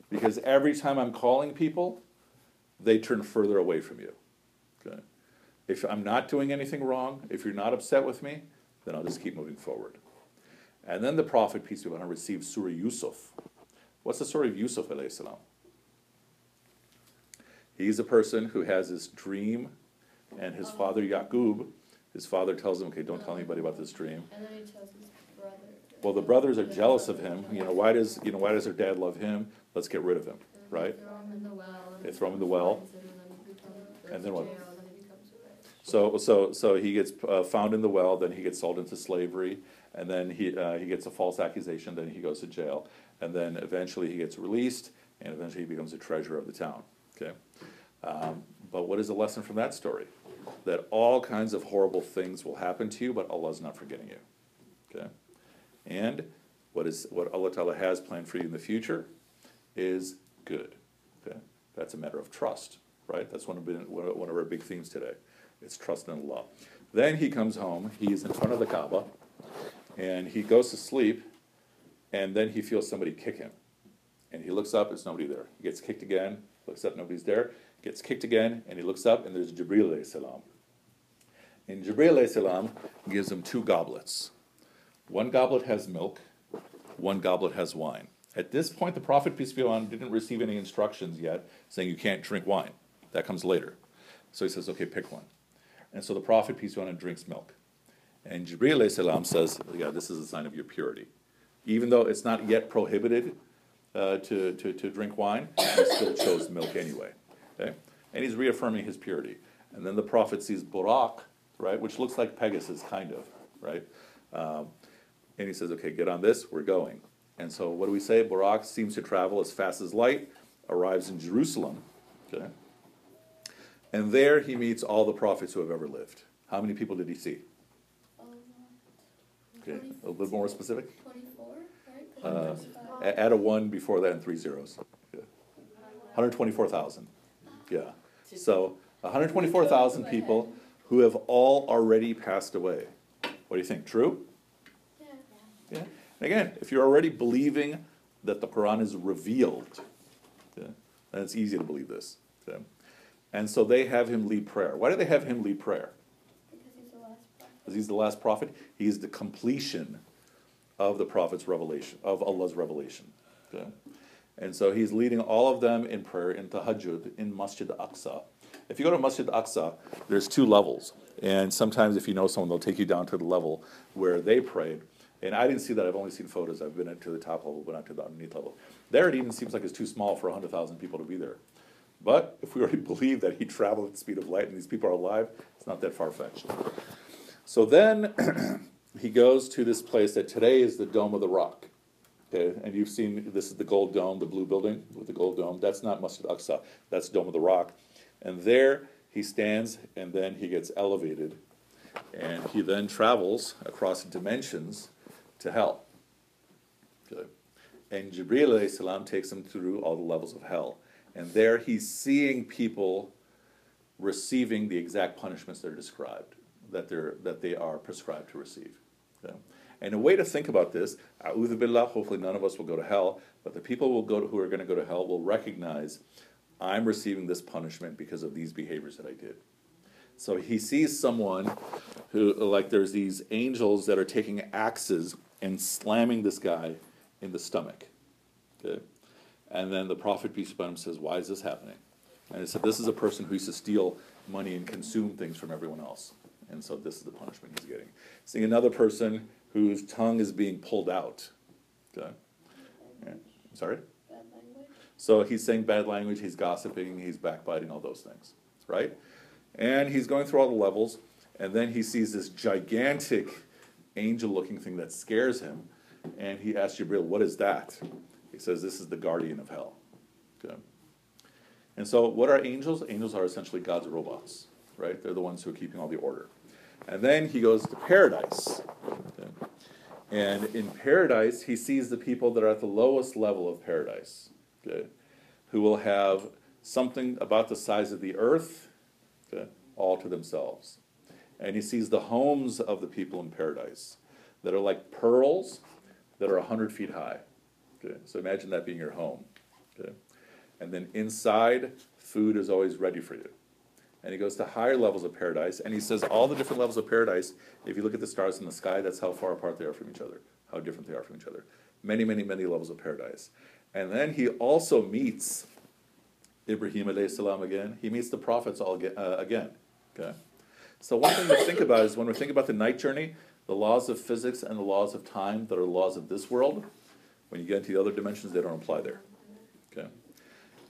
Because every time I'm calling people, they turn further away from you. Okay. If I'm not doing anything wrong, if you're not upset with me, then I'll just keep moving forward. And then the Prophet, peace be upon him, receives Surah Yusuf. What's the story of Yusuf salam? He's a person who has this dream, and his father Yaqub, his father tells him, okay, don't tell anybody about this dream. And then he tells his brother. Well, the brothers are jealous of him. You know, why does you know why does their dad love him? Let's get rid of him, right? They throw him in the well. and They throw him in the well. and then he becomes- And then goes what? to jail, and then he becomes rich. So so so he gets uh, found in the well. Then he gets sold into slavery, and then he uh, he gets a false accusation. Then he goes to jail, and then eventually he gets released, and eventually he becomes the treasurer of the town. Okay, um, but what is the lesson from that story? That all kinds of horrible things will happen to you, but Allah is not forgetting you. Okay, and what is what Allah Ta'ala has planned for you in the future is good. Okay, that's a matter of trust, right? That's one of one of our big themes today. It's trust in Allah. Then he comes home. He's in front of the Kaaba, and he goes to sleep, and then he feels somebody kick him, and he looks up. There's nobody there. He gets kicked again. Looks up. Nobody's there. Gets kicked again, and he looks up, and there's Jibril salam. And Jibril salam gives him two goblets. One goblet has milk, one goblet has wine. At this point, the Prophet, peace be upon him, didn't receive any instructions yet saying you can't drink wine. That comes later. So he says, okay, pick one. And so the Prophet, peace be upon him, drinks milk. And Jibreel salam says, yeah, this is a sign of your purity. Even though it's not yet prohibited uh, to, to, to drink wine, he still chose milk anyway. Okay? And he's reaffirming his purity. And then the Prophet sees Burak, right, which looks like Pegasus, kind of, right? Um, and he says, okay, get on this, we're going. And so what do we say? Burak seems to travel as fast as light, arrives in Jerusalem. Okay? And there he meets all the prophets who have ever lived. How many people did he see? Okay, a little more specific? Twenty-four, right? Uh, a- Add a one before that and three zeros. Yeah. 124,000. Yeah. So 124,000 people who have all already passed away. What do you think? True? Yeah. Yeah. And again, if you're already believing that the Quran is revealed, okay, then it's easy to believe this. okay? And so they have him lead prayer. Why do they have him lead prayer? Because he's the last prophet. Because he's the last prophet. He is the completion of the prophet's revelation, of Allah's revelation. Okay? And so he's leading all of them in prayer in tahajjud in Masjid Aqsa. If you go to Masjid Aqsa, there's two levels. And sometimes if you know someone, they'll take you down to the level where they prayed. And I didn't see that. I've only seen photos. I've been to the top level, but not to the underneath level. There it even seems like it's too small for 100,000 people to be there. But if we already believe that he traveled at the speed of light and these people are alive, it's not that far fetched. So then he goes to this place that today is the Dome of the Rock. Okay, and you've seen this is the gold dome, the blue building with the gold dome. That's not Masjid Aqsa, that's Dome of the Rock. And there he stands and then he gets elevated. And he then travels across dimensions to hell. Okay. And Jibreel salam takes him through all the levels of hell. And there he's seeing people receiving the exact punishments that are described, that, they're, that they are prescribed to receive. Okay? And a way to think about this, billah, hopefully none of us will go to hell, but the people will go to, who are going to go to hell will recognize, I'm receiving this punishment because of these behaviors that I did. So he sees someone who, like, there's these angels that are taking axes and slamming this guy in the stomach. Okay? And then the prophet, peace be upon him, says, Why is this happening? And he said, This is a person who used to steal money and consume things from everyone else. And so this is the punishment he's getting. Seeing another person whose tongue is being pulled out. Okay? Yeah. Sorry? Bad language. So he's saying bad language, he's gossiping, he's backbiting, all those things, right? And he's going through all the levels, and then he sees this gigantic angel looking thing that scares him, and he asks Jibril, What is that? He says, This is the guardian of hell. Okay. And so, what are angels? Angels are essentially God's robots, right? They're the ones who are keeping all the order. And then he goes to paradise. Okay. And in paradise, he sees the people that are at the lowest level of paradise, okay, who will have something about the size of the earth okay, all to themselves. And he sees the homes of the people in paradise that are like pearls that are 100 feet high. Okay, so imagine that being your home. Okay. And then inside, food is always ready for you. And he goes to higher levels of paradise, and he says all the different levels of paradise, if you look at the stars in the sky, that's how far apart they are from each other, how different they are from each other. Many, many, many levels of paradise. And then he also meets Ibrahim alayhi salam again. He meets the prophets all again, uh, again. Okay. So one thing to think about is when we think about the night journey, the laws of physics and the laws of time that are laws of this world, when you get into the other dimensions, they don't apply there. Okay.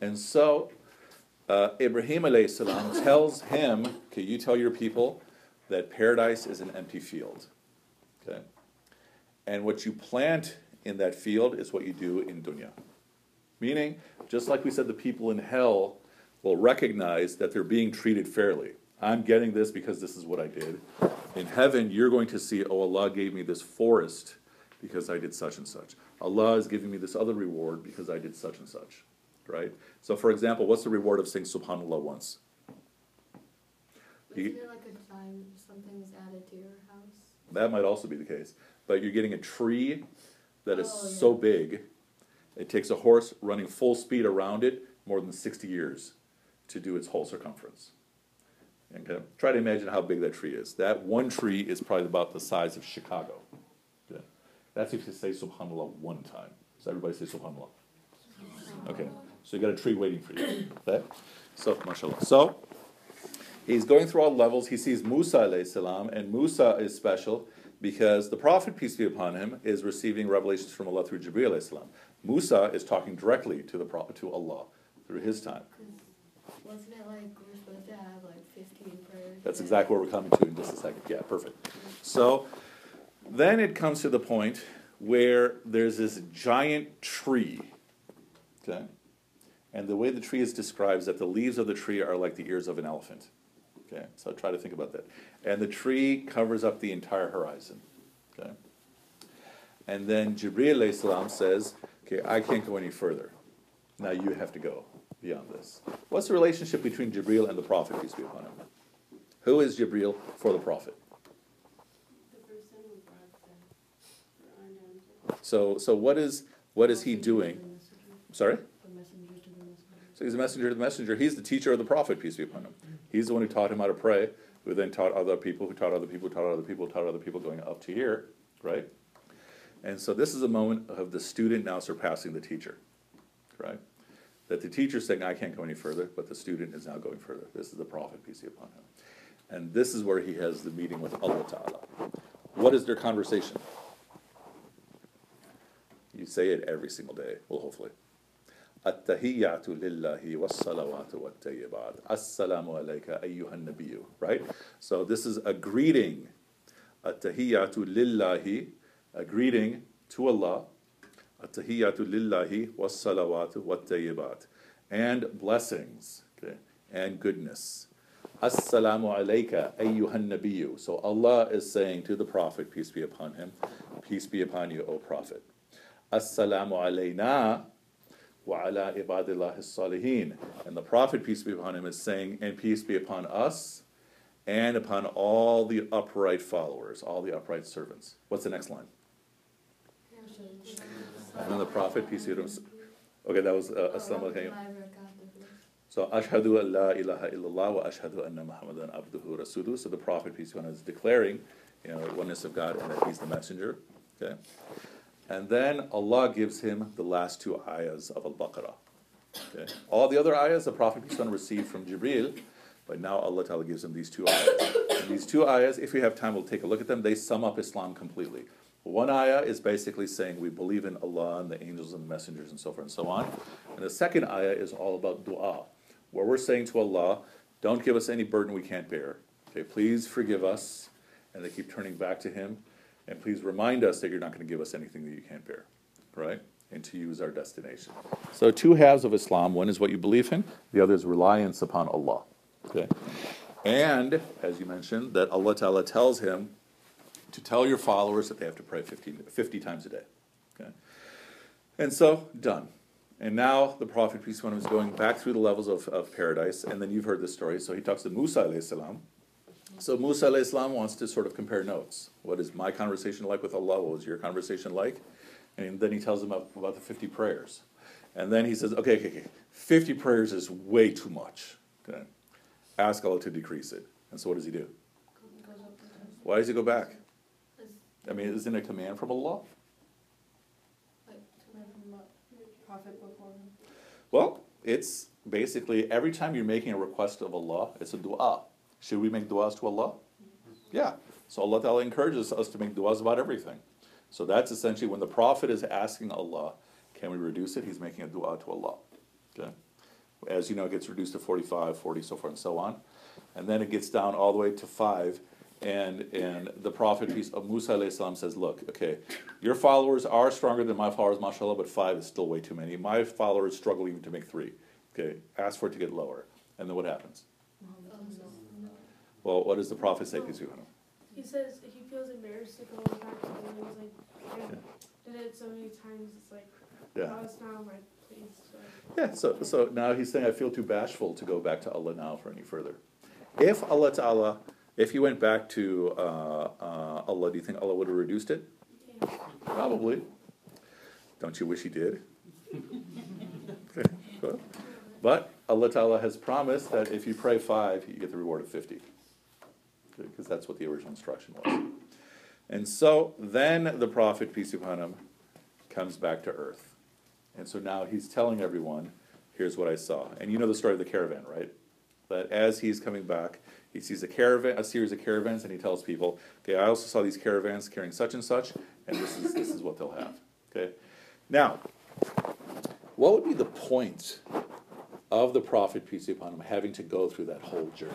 And so uh, Ibrahim alayhi salam tells him, "Can you tell your people that paradise is an empty field. Okay. And what you plant in that field is what you do in dunya. Meaning, just like we said, the people in hell will recognize that they're being treated fairly. I'm getting this because this is what I did. In heaven, you're going to see, oh, Allah gave me this forest because I did such and such. Allah is giving me this other reward because I did such and such. Right? So, for example, what's the reward of saying SubhanAllah once? Isn't there like a time something's added to your house? That might also be the case. But you're getting a tree that is Oh, yeah. so big, it takes a horse running full speed around it more than 60 years to do its whole circumference. Okay? Try to imagine how big that tree is. That one tree is probably about the size of Chicago. Okay? That's if you say subhanAllah one time. So everybody say subhanAllah. Okay. So you got a tree waiting for you. Okay? So, mashallah. So, he's going through all levels. He sees Musa salam, and Musa is special because the Prophet, peace be upon him, is receiving revelations from Allah through Jibreel salam. Musa is talking directly to the to Allah, through his time. Wasn't it like we're supposed to have like fifteen prayers? That's exactly where we're coming to in just a second. Yeah, perfect. So then it comes to the point where there's this giant tree. Okay? And the way the tree is described is that the leaves of the tree are like the ears of an elephant. Okay? So try to think about that. And the tree covers up the entire horizon. Okay? And then Jibreel salam says, Okay, I can't go any further. Now you have to go beyond this. What's the relationship between Jibreel and the Prophet, peace be upon him? Who is Jibreel for the Prophet? So, so what is what is he doing? Sorry. So he's a messenger to the messenger. He's the teacher of the prophet, peace be upon him. He's the one who taught him how to pray, who then taught other people, who taught other people, who taught other people, taught other people, going up to here, right? And so this is a moment of the student now surpassing the teacher, right? That the teacher's saying, I can't go any further, but the student is now going further. This is the prophet, peace be upon him. And this is where he has the meeting with Allah Ta'ala. What is their conversation? You say it every single day, well, hopefully. التحيات لله والصلوات والطيبات السلام عليك أيها النبي right so this is a greeting التحيات لله a greeting to Allah التحيات لله والصلوات والطيبات and blessings okay, and goodness Assalamu alayka ayyuhan nabiyyu. So Allah is saying to the Prophet, peace be upon him, peace be upon you, O Prophet. Assalamu alayna wa ala ibadillah salihin. And the Prophet, peace be upon him, is saying, and peace be upon us and upon all the upright followers, all the upright servants. What's the next line? And then the Prophet, peace be upon him. Okay, that was uh, Assalamu alaykum. So ashhadu la ilaha illallah wa ashhadu anna Muhammadan abduhu rasuluhu. So the Prophet peace be upon him is declaring, you know, oneness of God and that he's the messenger. Okay. And then Allah gives him the last two ayahs of Al-Baqarah. Okay. All the other ayahs the Prophet peace be upon him received from Jibril, but now Allah Ta'ala gives him these two ayahs. And these two ayahs, if we have time, we'll take a look at them. They sum up Islam completely. One ayah is basically saying we believe in Allah and the angels and the messengers and so forth and so on. And the second ayah is all about dua, where we're saying to Allah, don't give us any burden we can't bear. Okay, please forgive us. And they keep turning back to Him. And please remind us that you're not going to give us anything that you can't bear. Right? And to use our destination. So, two halves of Islam one is what you believe in, the other is reliance upon Allah. Okay? And, as you mentioned, that Allah Ta'ala tells him to tell your followers that they have to pray 50, 50 times a day. Okay? And so, done. And now the Prophet, peace be upon him, is going back through the levels of, of paradise. And then you've heard the story. So he talks to Musa alayhi salam. So Musa alayhi salam wants to sort of compare notes. What is my conversation like with Allah? What was your conversation like? And then he tells him about, about the 50 prayers. And then he says, okay, okay, okay, 50 prayers is way too much. Okay. Ask Allah to decrease it. And so what does he do? Why does he go back? I mean, isn't it a command from Allah? Prophet before him. Well, it's basically every time you're making a request of Allah, it's a dua. Should we make duas to Allah? Yeah. So Allah Ta'ala encourages us to make duas about everything. So that's essentially when the Prophet is asking Allah, can we reduce it? He's making a dua to Allah. Okay? As you know, it gets reduced to 45, 40, so forth and so on. And then it gets down all the way to five. And, and the Prophet, peace of Musa salam, says, Look, okay, your followers are stronger than my followers, mashallah, but five is still way too many. My followers struggle even to make three. Okay, ask for it to get lower. And then what happens? Well, what does the Prophet say, peace be upon him? He says he feels embarrassed to go back to him. He was like, I did it so many times. It's like, Yeah. now it's not my place. So. Yeah, so, so now he's saying, I feel too bashful to go back to Allah now for any further. If Allah Ta'ala, if you went back to uh, uh, Allah, do you think Allah would have reduced it? Probably. Don't you wish He did? But Allah Ta'ala has promised that if you pray five, you get the reward of 50. Because that's what the original instruction was. And so then the Prophet, peace be upon him, comes back to earth. And so now he's telling everyone, here's what I saw. And you know the story of the caravan, right? That as he's coming back, he sees a caravan, a series of caravans, and he tells people, okay, I also saw these caravans carrying such and such, and this is this is what they'll have. Okay? Now, what would be the point of the Prophet, peace be upon him, having to go through that whole journey?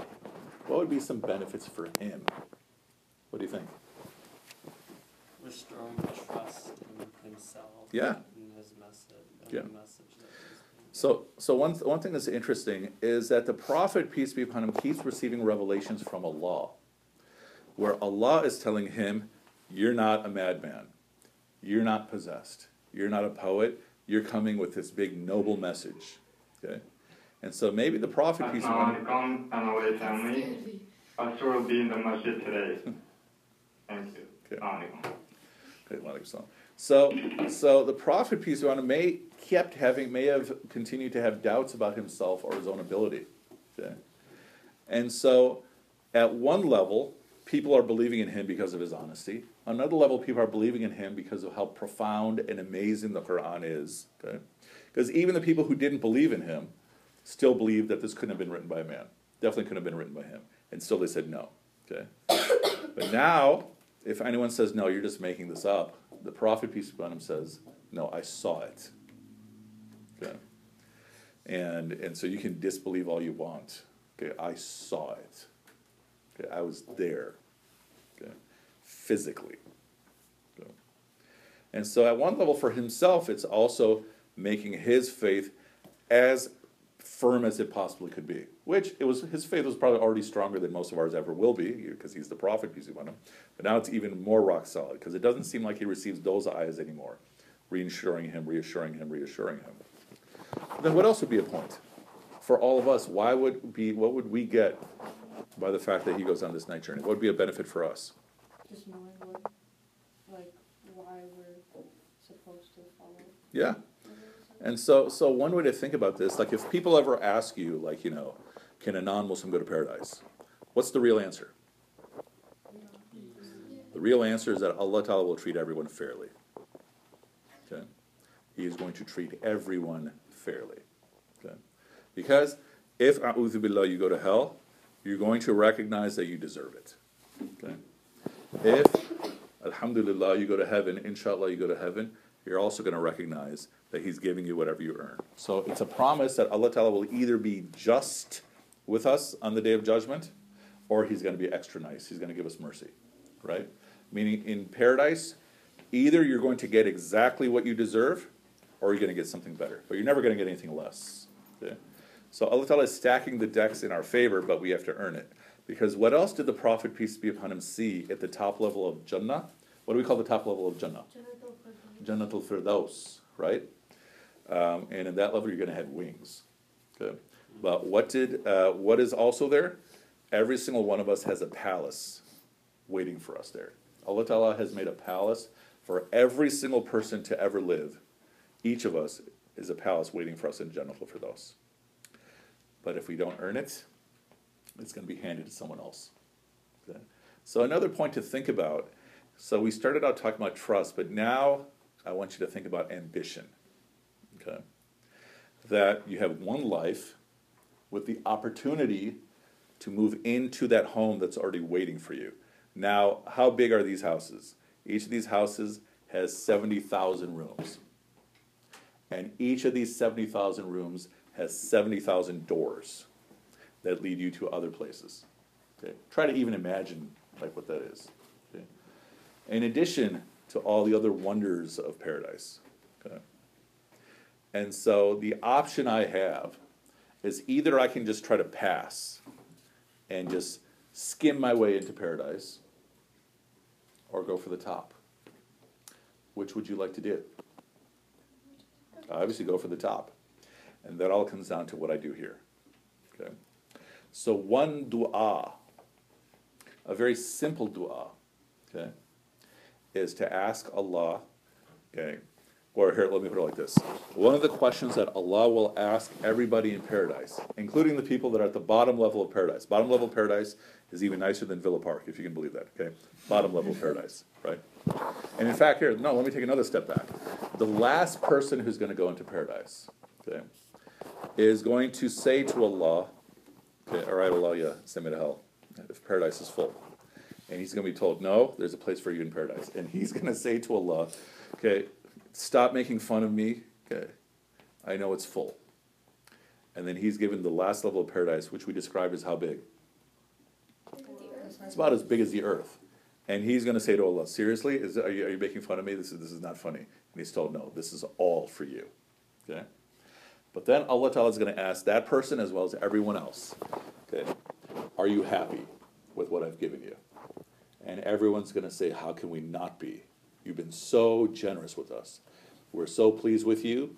What would be some benefits for him? What do you think? Restoring trust in himself. Yeah. And his message. Yeah. message that he's being So, so one, one thing that's interesting is that the Prophet, peace be upon him, keeps receiving revelations from Allah, where Allah is telling him, You're not a madman. You're not possessed. You're not a poet. You're coming with this big noble message. Okay? And so maybe the Prophet, peace be upon him, Assalamualaikum and away family. Pastor will be in the masjid today. Thank you. Okay. Okay, So, so the prophet peace be upon him may kept having may have continued to have doubts about himself or his own ability. Okay, and so at one level, people are believing in him because of his honesty. On another level, people are believing in him because of how profound and amazing the Quran is. Okay, because even the people who didn't believe in him still believed that this couldn't have been written by a man. Definitely couldn't have been written by him, and still they said no. Okay, but now if anyone says, no, you're just making this up, the prophet, peace be upon him, says, no, I saw it. Okay? And, and so you can disbelieve all you want. Okay, I saw it. Okay, I was there. Okay, physically. Okay. And so at one level for himself, it's also making his faith as firm as it possibly could be. Which it was his faith was probably already stronger than most of ours ever will be, because he's the prophet, peace be upon him. But now it's even more rock solid, because it doesn't seem like he receives those ayahs anymore, reassuring him, reassuring him, reassuring him. Then what else would be a point? For all of us, why would be what would we get by the fact that he goes on this night journey? What would be a benefit for us? Just knowing what, like, why we're supposed to follow. Yeah. And so, so one way to think about this, like if people ever ask you, like, you know, can a non-Muslim go to paradise? What's the real answer? The real answer is that Allah Ta'ala will treat everyone fairly. Okay? He is going to treat everyone fairly. Okay? Because if, a'udhu billah, you go to hell, you're going to recognize that you deserve it. Okay? If, alhamdulillah, you go to heaven, inshallah, you go to heaven, you're also going to recognize that He's giving you whatever you earn. So it's a promise that Allah Ta'ala will either be just with us on the day of judgment, or He's going to be extra nice. He's going to give us mercy. Right? Meaning in paradise, either you're going to get exactly what you deserve, or you're going to get something better. But you're never going to get anything less. Okay? So Allah Ta'ala is stacking the decks in our favor, but we have to earn it. Because what else did the Prophet, peace be upon him, see at the top level of Jannah? What do we call the top level of Jannah? Jannah Jannatul Firdaus, right? Um, and in that level, you're going to have wings. Okay. But what did uh, what is also there? Every single one of us has a palace waiting for us there. Allah Ta'ala has made a palace for every single person to ever live. Each of us is a palace waiting for us in Jannatul Firdaus. But if we don't earn it, it's going to be handed to someone else. So another point to think about. So we started out talking about trust, but now I want you to think about ambition. Okay? That you have one life, with the opportunity to move into that home that's already waiting for you. Now, how big are these houses? Each of these houses has 70,000 rooms. And each of these 70,000 rooms has 70,000 doors that lead you to other places. Okay? Try to even imagine like what that is. Okay? In addition to all the other wonders of paradise. Okay? And so the option I have is either I can just try to pass and just skim my way into paradise or go for the top. Which would you like to do? Obviously, go for the top. And that all comes down to what I do here. Okay? So, one dua, a very simple dua, okay, is to ask Allah, okay, or here, let me put it like this. One of the questions that Allah will ask everybody in paradise, including the people that are at the bottom level of paradise. Bottom level of paradise is even nicer than Villa Park, if you can believe that, okay? Bottom level of paradise, right? And in fact, here, no, let me take another step back. The last person who's going to go into paradise, okay, is going to say to Allah, okay, all right, Allah, yeah, send me to hell if paradise is full. And he's going to be told, no, there's a place for you in paradise. And he's going to say to Allah, okay, stop making fun of me. Okay, I know it's full. And then he's given the last level of paradise, which we describe as how big? It's about as big as the earth. And he's going to say to Allah, seriously, is, are, you, are you making fun of me? This is, this is not funny. And he's told, no, this is all for you. Okay? But then Allah Ta'ala is going to ask that person as well as everyone else, okay, are you happy with what I've given you? And everyone's going to say, how can we not be? You've been so generous with us. We're so pleased with you,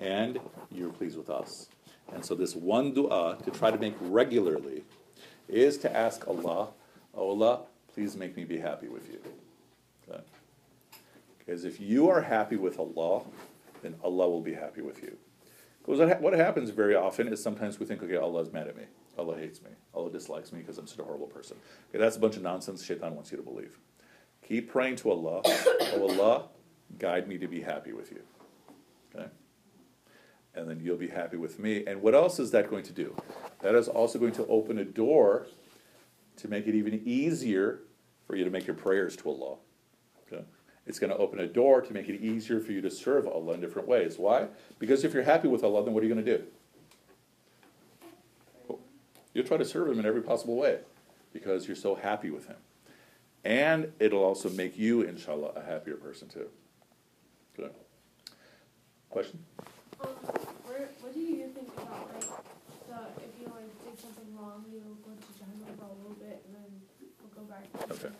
and you're pleased with us. And so, this one dua to try to make regularly is to ask Allah, oh Allah, please make me be happy with you. Okay? Because if you are happy with Allah, then Allah will be happy with you. Because what happens very often is sometimes we think, okay, Allah is mad at me. Allah hates me. Allah dislikes me because I'm such a horrible person. Okay, that's a bunch of nonsense Shaitan wants you to believe. Keep praying to Allah. Oh Allah, guide me to be happy with you. Okay? And then you'll be happy with me. And what else is that going to do? That is also going to open a door to make it even easier for you to make your prayers to Allah. Okay? It's going to open a door to make it easier for you to serve Allah in different ways. Why? Because if you're happy with Allah, then what are you going to do? You'll try to serve Him in every possible way because you're so happy with Him. And it'll also make you, inshallah, a happier person too. Good. Question? Um, where, what do you think about like the if you like did something wrong, you go to Jahannam for a little bit and then we'll go back. To Okay.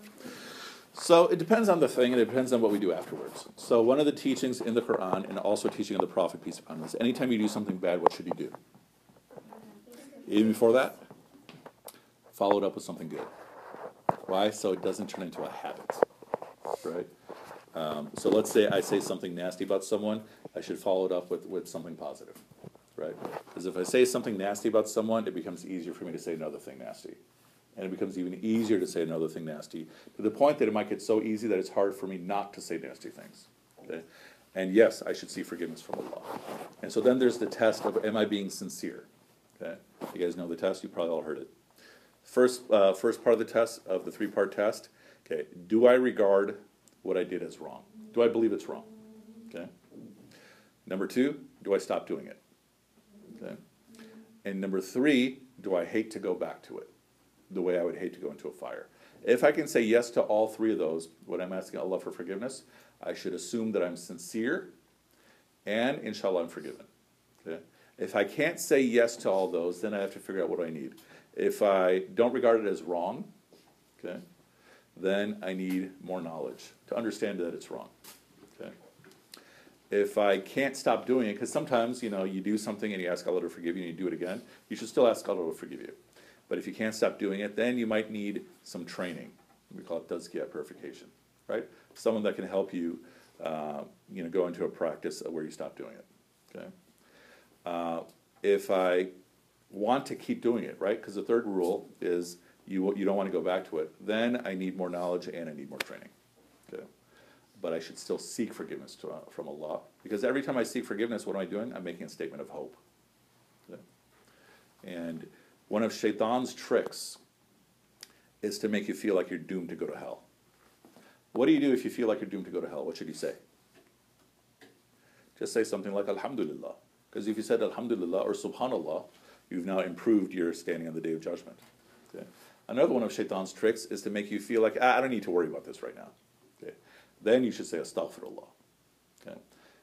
So it depends on the thing, and it depends on what we do afterwards. So one of the teachings in the Quran, and also teaching of the Prophet peace be upon him, is anytime you do something bad, what should you do? Even before that, follow it up with something good. Why? So it doesn't turn into a habit, right? Um, so let's say I say something nasty about someone, I should follow it up with, with something positive, right? Because if I say something nasty about someone, it becomes easier for me to say another thing nasty. And it becomes even easier to say another thing nasty to the point that it might get so easy that it's hard for me not to say nasty things. Okay? And yes, I should seek forgiveness from Allah. And so then there's the test of am I being sincere? Okay? You guys know the test, you probably all heard it. First, uh, first part of the test, of the three part test, okay, do I regard what I did as wrong? Do I believe it's wrong? Okay? Number two, do I stop doing it? Okay? And number three, do I hate to go back to it? The way I would hate to go into a fire. If I can say yes to all three of those, when I'm asking Allah for forgiveness, I should assume that I'm sincere and inshallah I'm forgiven. Okay? If I can't say yes to all those, then I have to figure out what I need. If I don't regard it as wrong, okay, then I need more knowledge to understand that it's wrong. Okay. If I can't stop doing it, because sometimes you know you do something and you ask Allah to forgive you and you do it again, you should still ask Allah to forgive you. But if you can't stop doing it, then you might need some training. We call it tazkiyah purification, right? Someone that can help you, uh, you know, go into a practice where you stop doing it. Okay. Uh, if I want to keep doing it, right? Because the third rule is you you don't want to go back to it. Then I need more knowledge and I need more training. Okay. But I should still seek forgiveness to, uh, from Allah because every time I seek forgiveness, what am I doing? I'm making a statement of hope. Okay. And one of Shaitan's tricks is to make you feel like you're doomed to go to hell. What do you do if you feel like you're doomed to go to hell? What should you say? Just say something like Alhamdulillah. Because if you said Alhamdulillah or Subhanallah, you've now improved your standing on the day of judgment. Okay? Another one of Shaitan's tricks is to make you feel like, ah, I don't need to worry about this right now. Okay? Then you should say Astaghfirullah. Okay?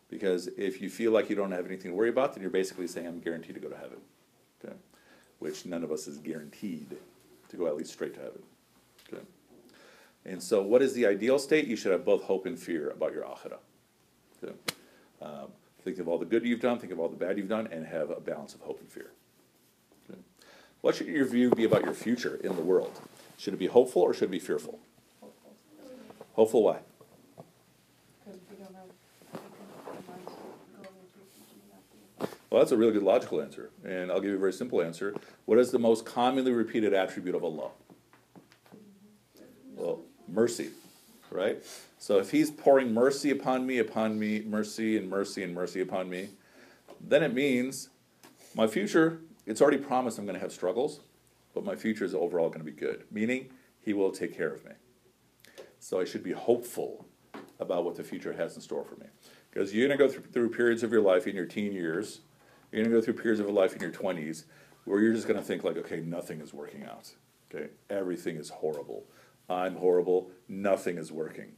Because if you feel like you don't have anything to worry about, then you're basically saying, I'm guaranteed to go to heaven. Okay? Which none of us is guaranteed to go at least straight to heaven. Okay? And so, what is the ideal state? You should have both hope and fear about your akhirah. Okay? Um, think of all the good you've done, think of all the bad you've done, and have a balance of hope and fear. What should your view be about your future in the world? Should it be hopeful or should it be fearful? Hopeful, why? Well, that's a really good logical answer, and I'll give you a very simple answer. What is the most commonly repeated attribute of Allah? Well, mercy, right? So if He's pouring mercy upon me, upon me, mercy and mercy and mercy upon me, then it means my future, it's already promised I'm going to have struggles, but my future is overall going to be good, meaning He will take care of me. So I should be hopeful about what the future has in store for me. Because you're going to go through, through periods of your life in your teen years you're going to go through periods of your life in your 20s where you're just going to think like, okay, nothing is working out. Okay, everything is horrible. I'm horrible. Nothing is working.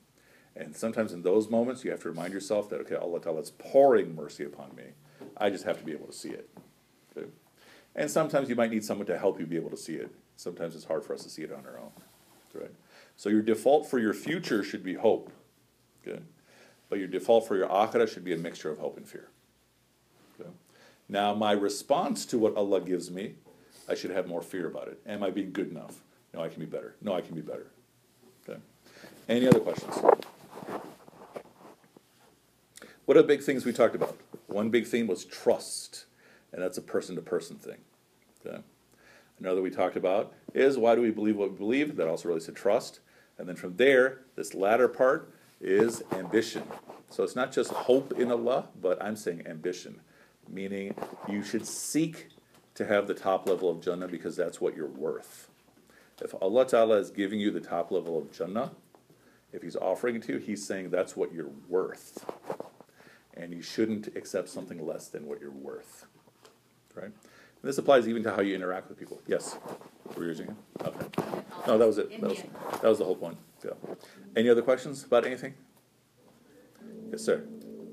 And sometimes in those moments, you have to remind yourself that, okay, Allah Ta'ala is pouring mercy upon me. I just have to be able to see it. And sometimes you might need someone to help you be able to see it. Sometimes it's hard for us to see it on our own. Right? So your default for your future should be hope. Okay? But your default for your akhirah should be a mixture of hope and fear. Now, my response to what Allah gives me, I should have more fear about it. Am I being good enough? No, I can be better. No, I can be better. Okay. Any other questions? What are the big things we talked about? One big theme was trust, and that's a person to person thing. Okay. Another we talked about is why do we believe what we believe? That also relates to trust. And then from there, this latter part is ambition. So it's not just hope in Allah, but I'm saying ambition meaning you should seek to have the top level of Jannah because that's what you're worth. If Allah Ta'ala is giving you the top level of Jannah, if He's offering it to you, He's saying that's what you're worth. And you shouldn't accept something less than what you're worth. Right? And this applies even to how you interact with people. Yes? we're using it? Okay. No, that was it. That was, that was the whole point. Yeah. Any other questions about anything? Yes, sir.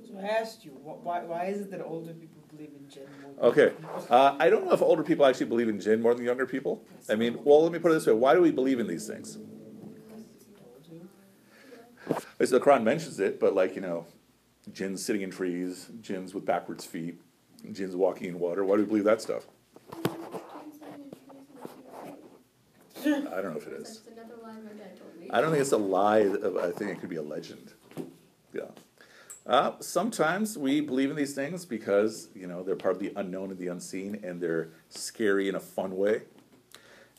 So I asked you, why, why is it that older people believe in jinn more than Okay. Uh, I don't know if older people actually believe in jinn more than younger people. I mean, well, let me put it this way. Why do we believe in these things? So the Quran mentions it, but like, you know, jinns sitting in trees, jinns with backwards feet, jinns walking in water. Why do we believe that stuff? I don't know if it is. I don't think it's a lie. I think it could be a legend. Yeah. Uh, sometimes we believe in these things because you know they're part of the unknown and the unseen, and they're scary in a fun way.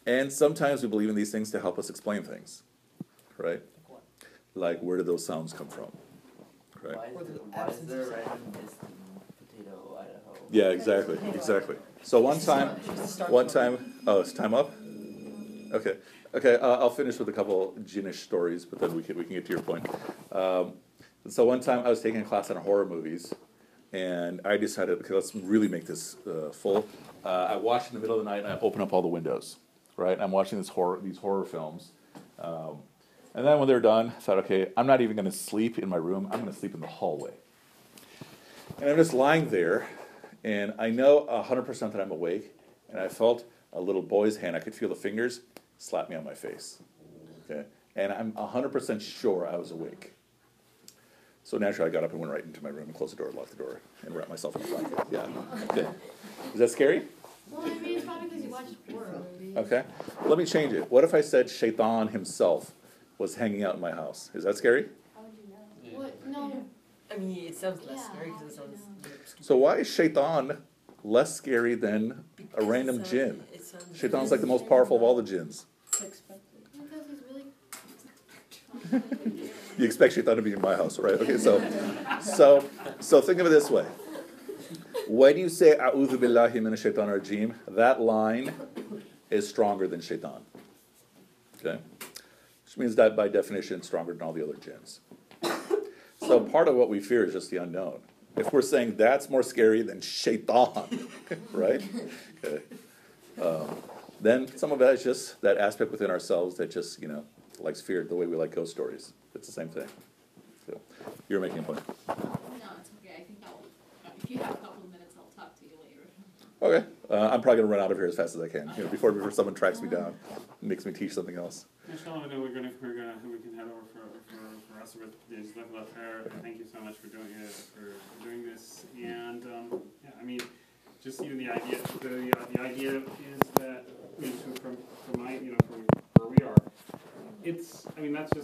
And sometimes we believe in these things to help us explain things, right? Like where do those sounds come from, right? Why is there, why is there random distant potato Idaho? Yeah, exactly, exactly. So one time, one time, oh, it's time up. Okay, okay. Uh, I'll finish with a couple ginnish stories, but then we can we can get to your point. Um, so one time I was taking a class on horror movies, and I decided, okay, let's really make this uh, full. Uh, I watched in the middle of the night, and I open up all the windows, right? I'm watching this horror, these horror films, um, and then when they're done, I thought, okay, I'm not even going to sleep in my room. I'm going to sleep in the hallway, and I'm just lying there, and I know 100% that I'm awake, and I felt a little boy's hand. I could feel the fingers slap me on my face, okay, and I'm 100% sure I was awake. So naturally, I got up and went right into my room and closed the door, locked the door, and wrapped myself in a blanket. Yeah. Okay. Is that scary? Well, I mean, it's probably because you watched horror movies. Okay. Let me change it. What if I said Shaitan himself was hanging out in my house? Is that scary? How would you know? What? No. I mean, it sounds less Yeah, scary because it sounds. So why is Shaitan less scary than a random Because, uh, jinn? it sounds- Shaitan's like the most powerful of all the jinns. Because he's. You expect Shaitan to be in my house, right? Okay, so, so, so think of it this way. when you say "A'udhu billahi minash shaitan rajim," that line is stronger than shaitan. Okay, which means that by definition, it's stronger than all the other jinns. So part of what we fear is just the unknown. If we're saying that's more scary than shaitan, right? Okay. Um, then some of that is just that aspect within ourselves that just you know likes fear the way we like ghost stories. It's the same thing. So you're making a point. No, it's okay, I think I'll, if you have a couple of minutes, I'll talk to you later. Okay, uh, I'm probably gonna run out of here as fast as I can. You know, before before someone tracks me down, makes me teach something else. Michelle, I know we're gonna, we're gonna, we can head over for, for, for rest of it, there's nothing left there, thank you so much for doing it, for doing this, and, um, yeah, I mean, just even the idea, the, uh, the idea is that, you know, from, from my, you know, from where we are, it's, I mean, that's just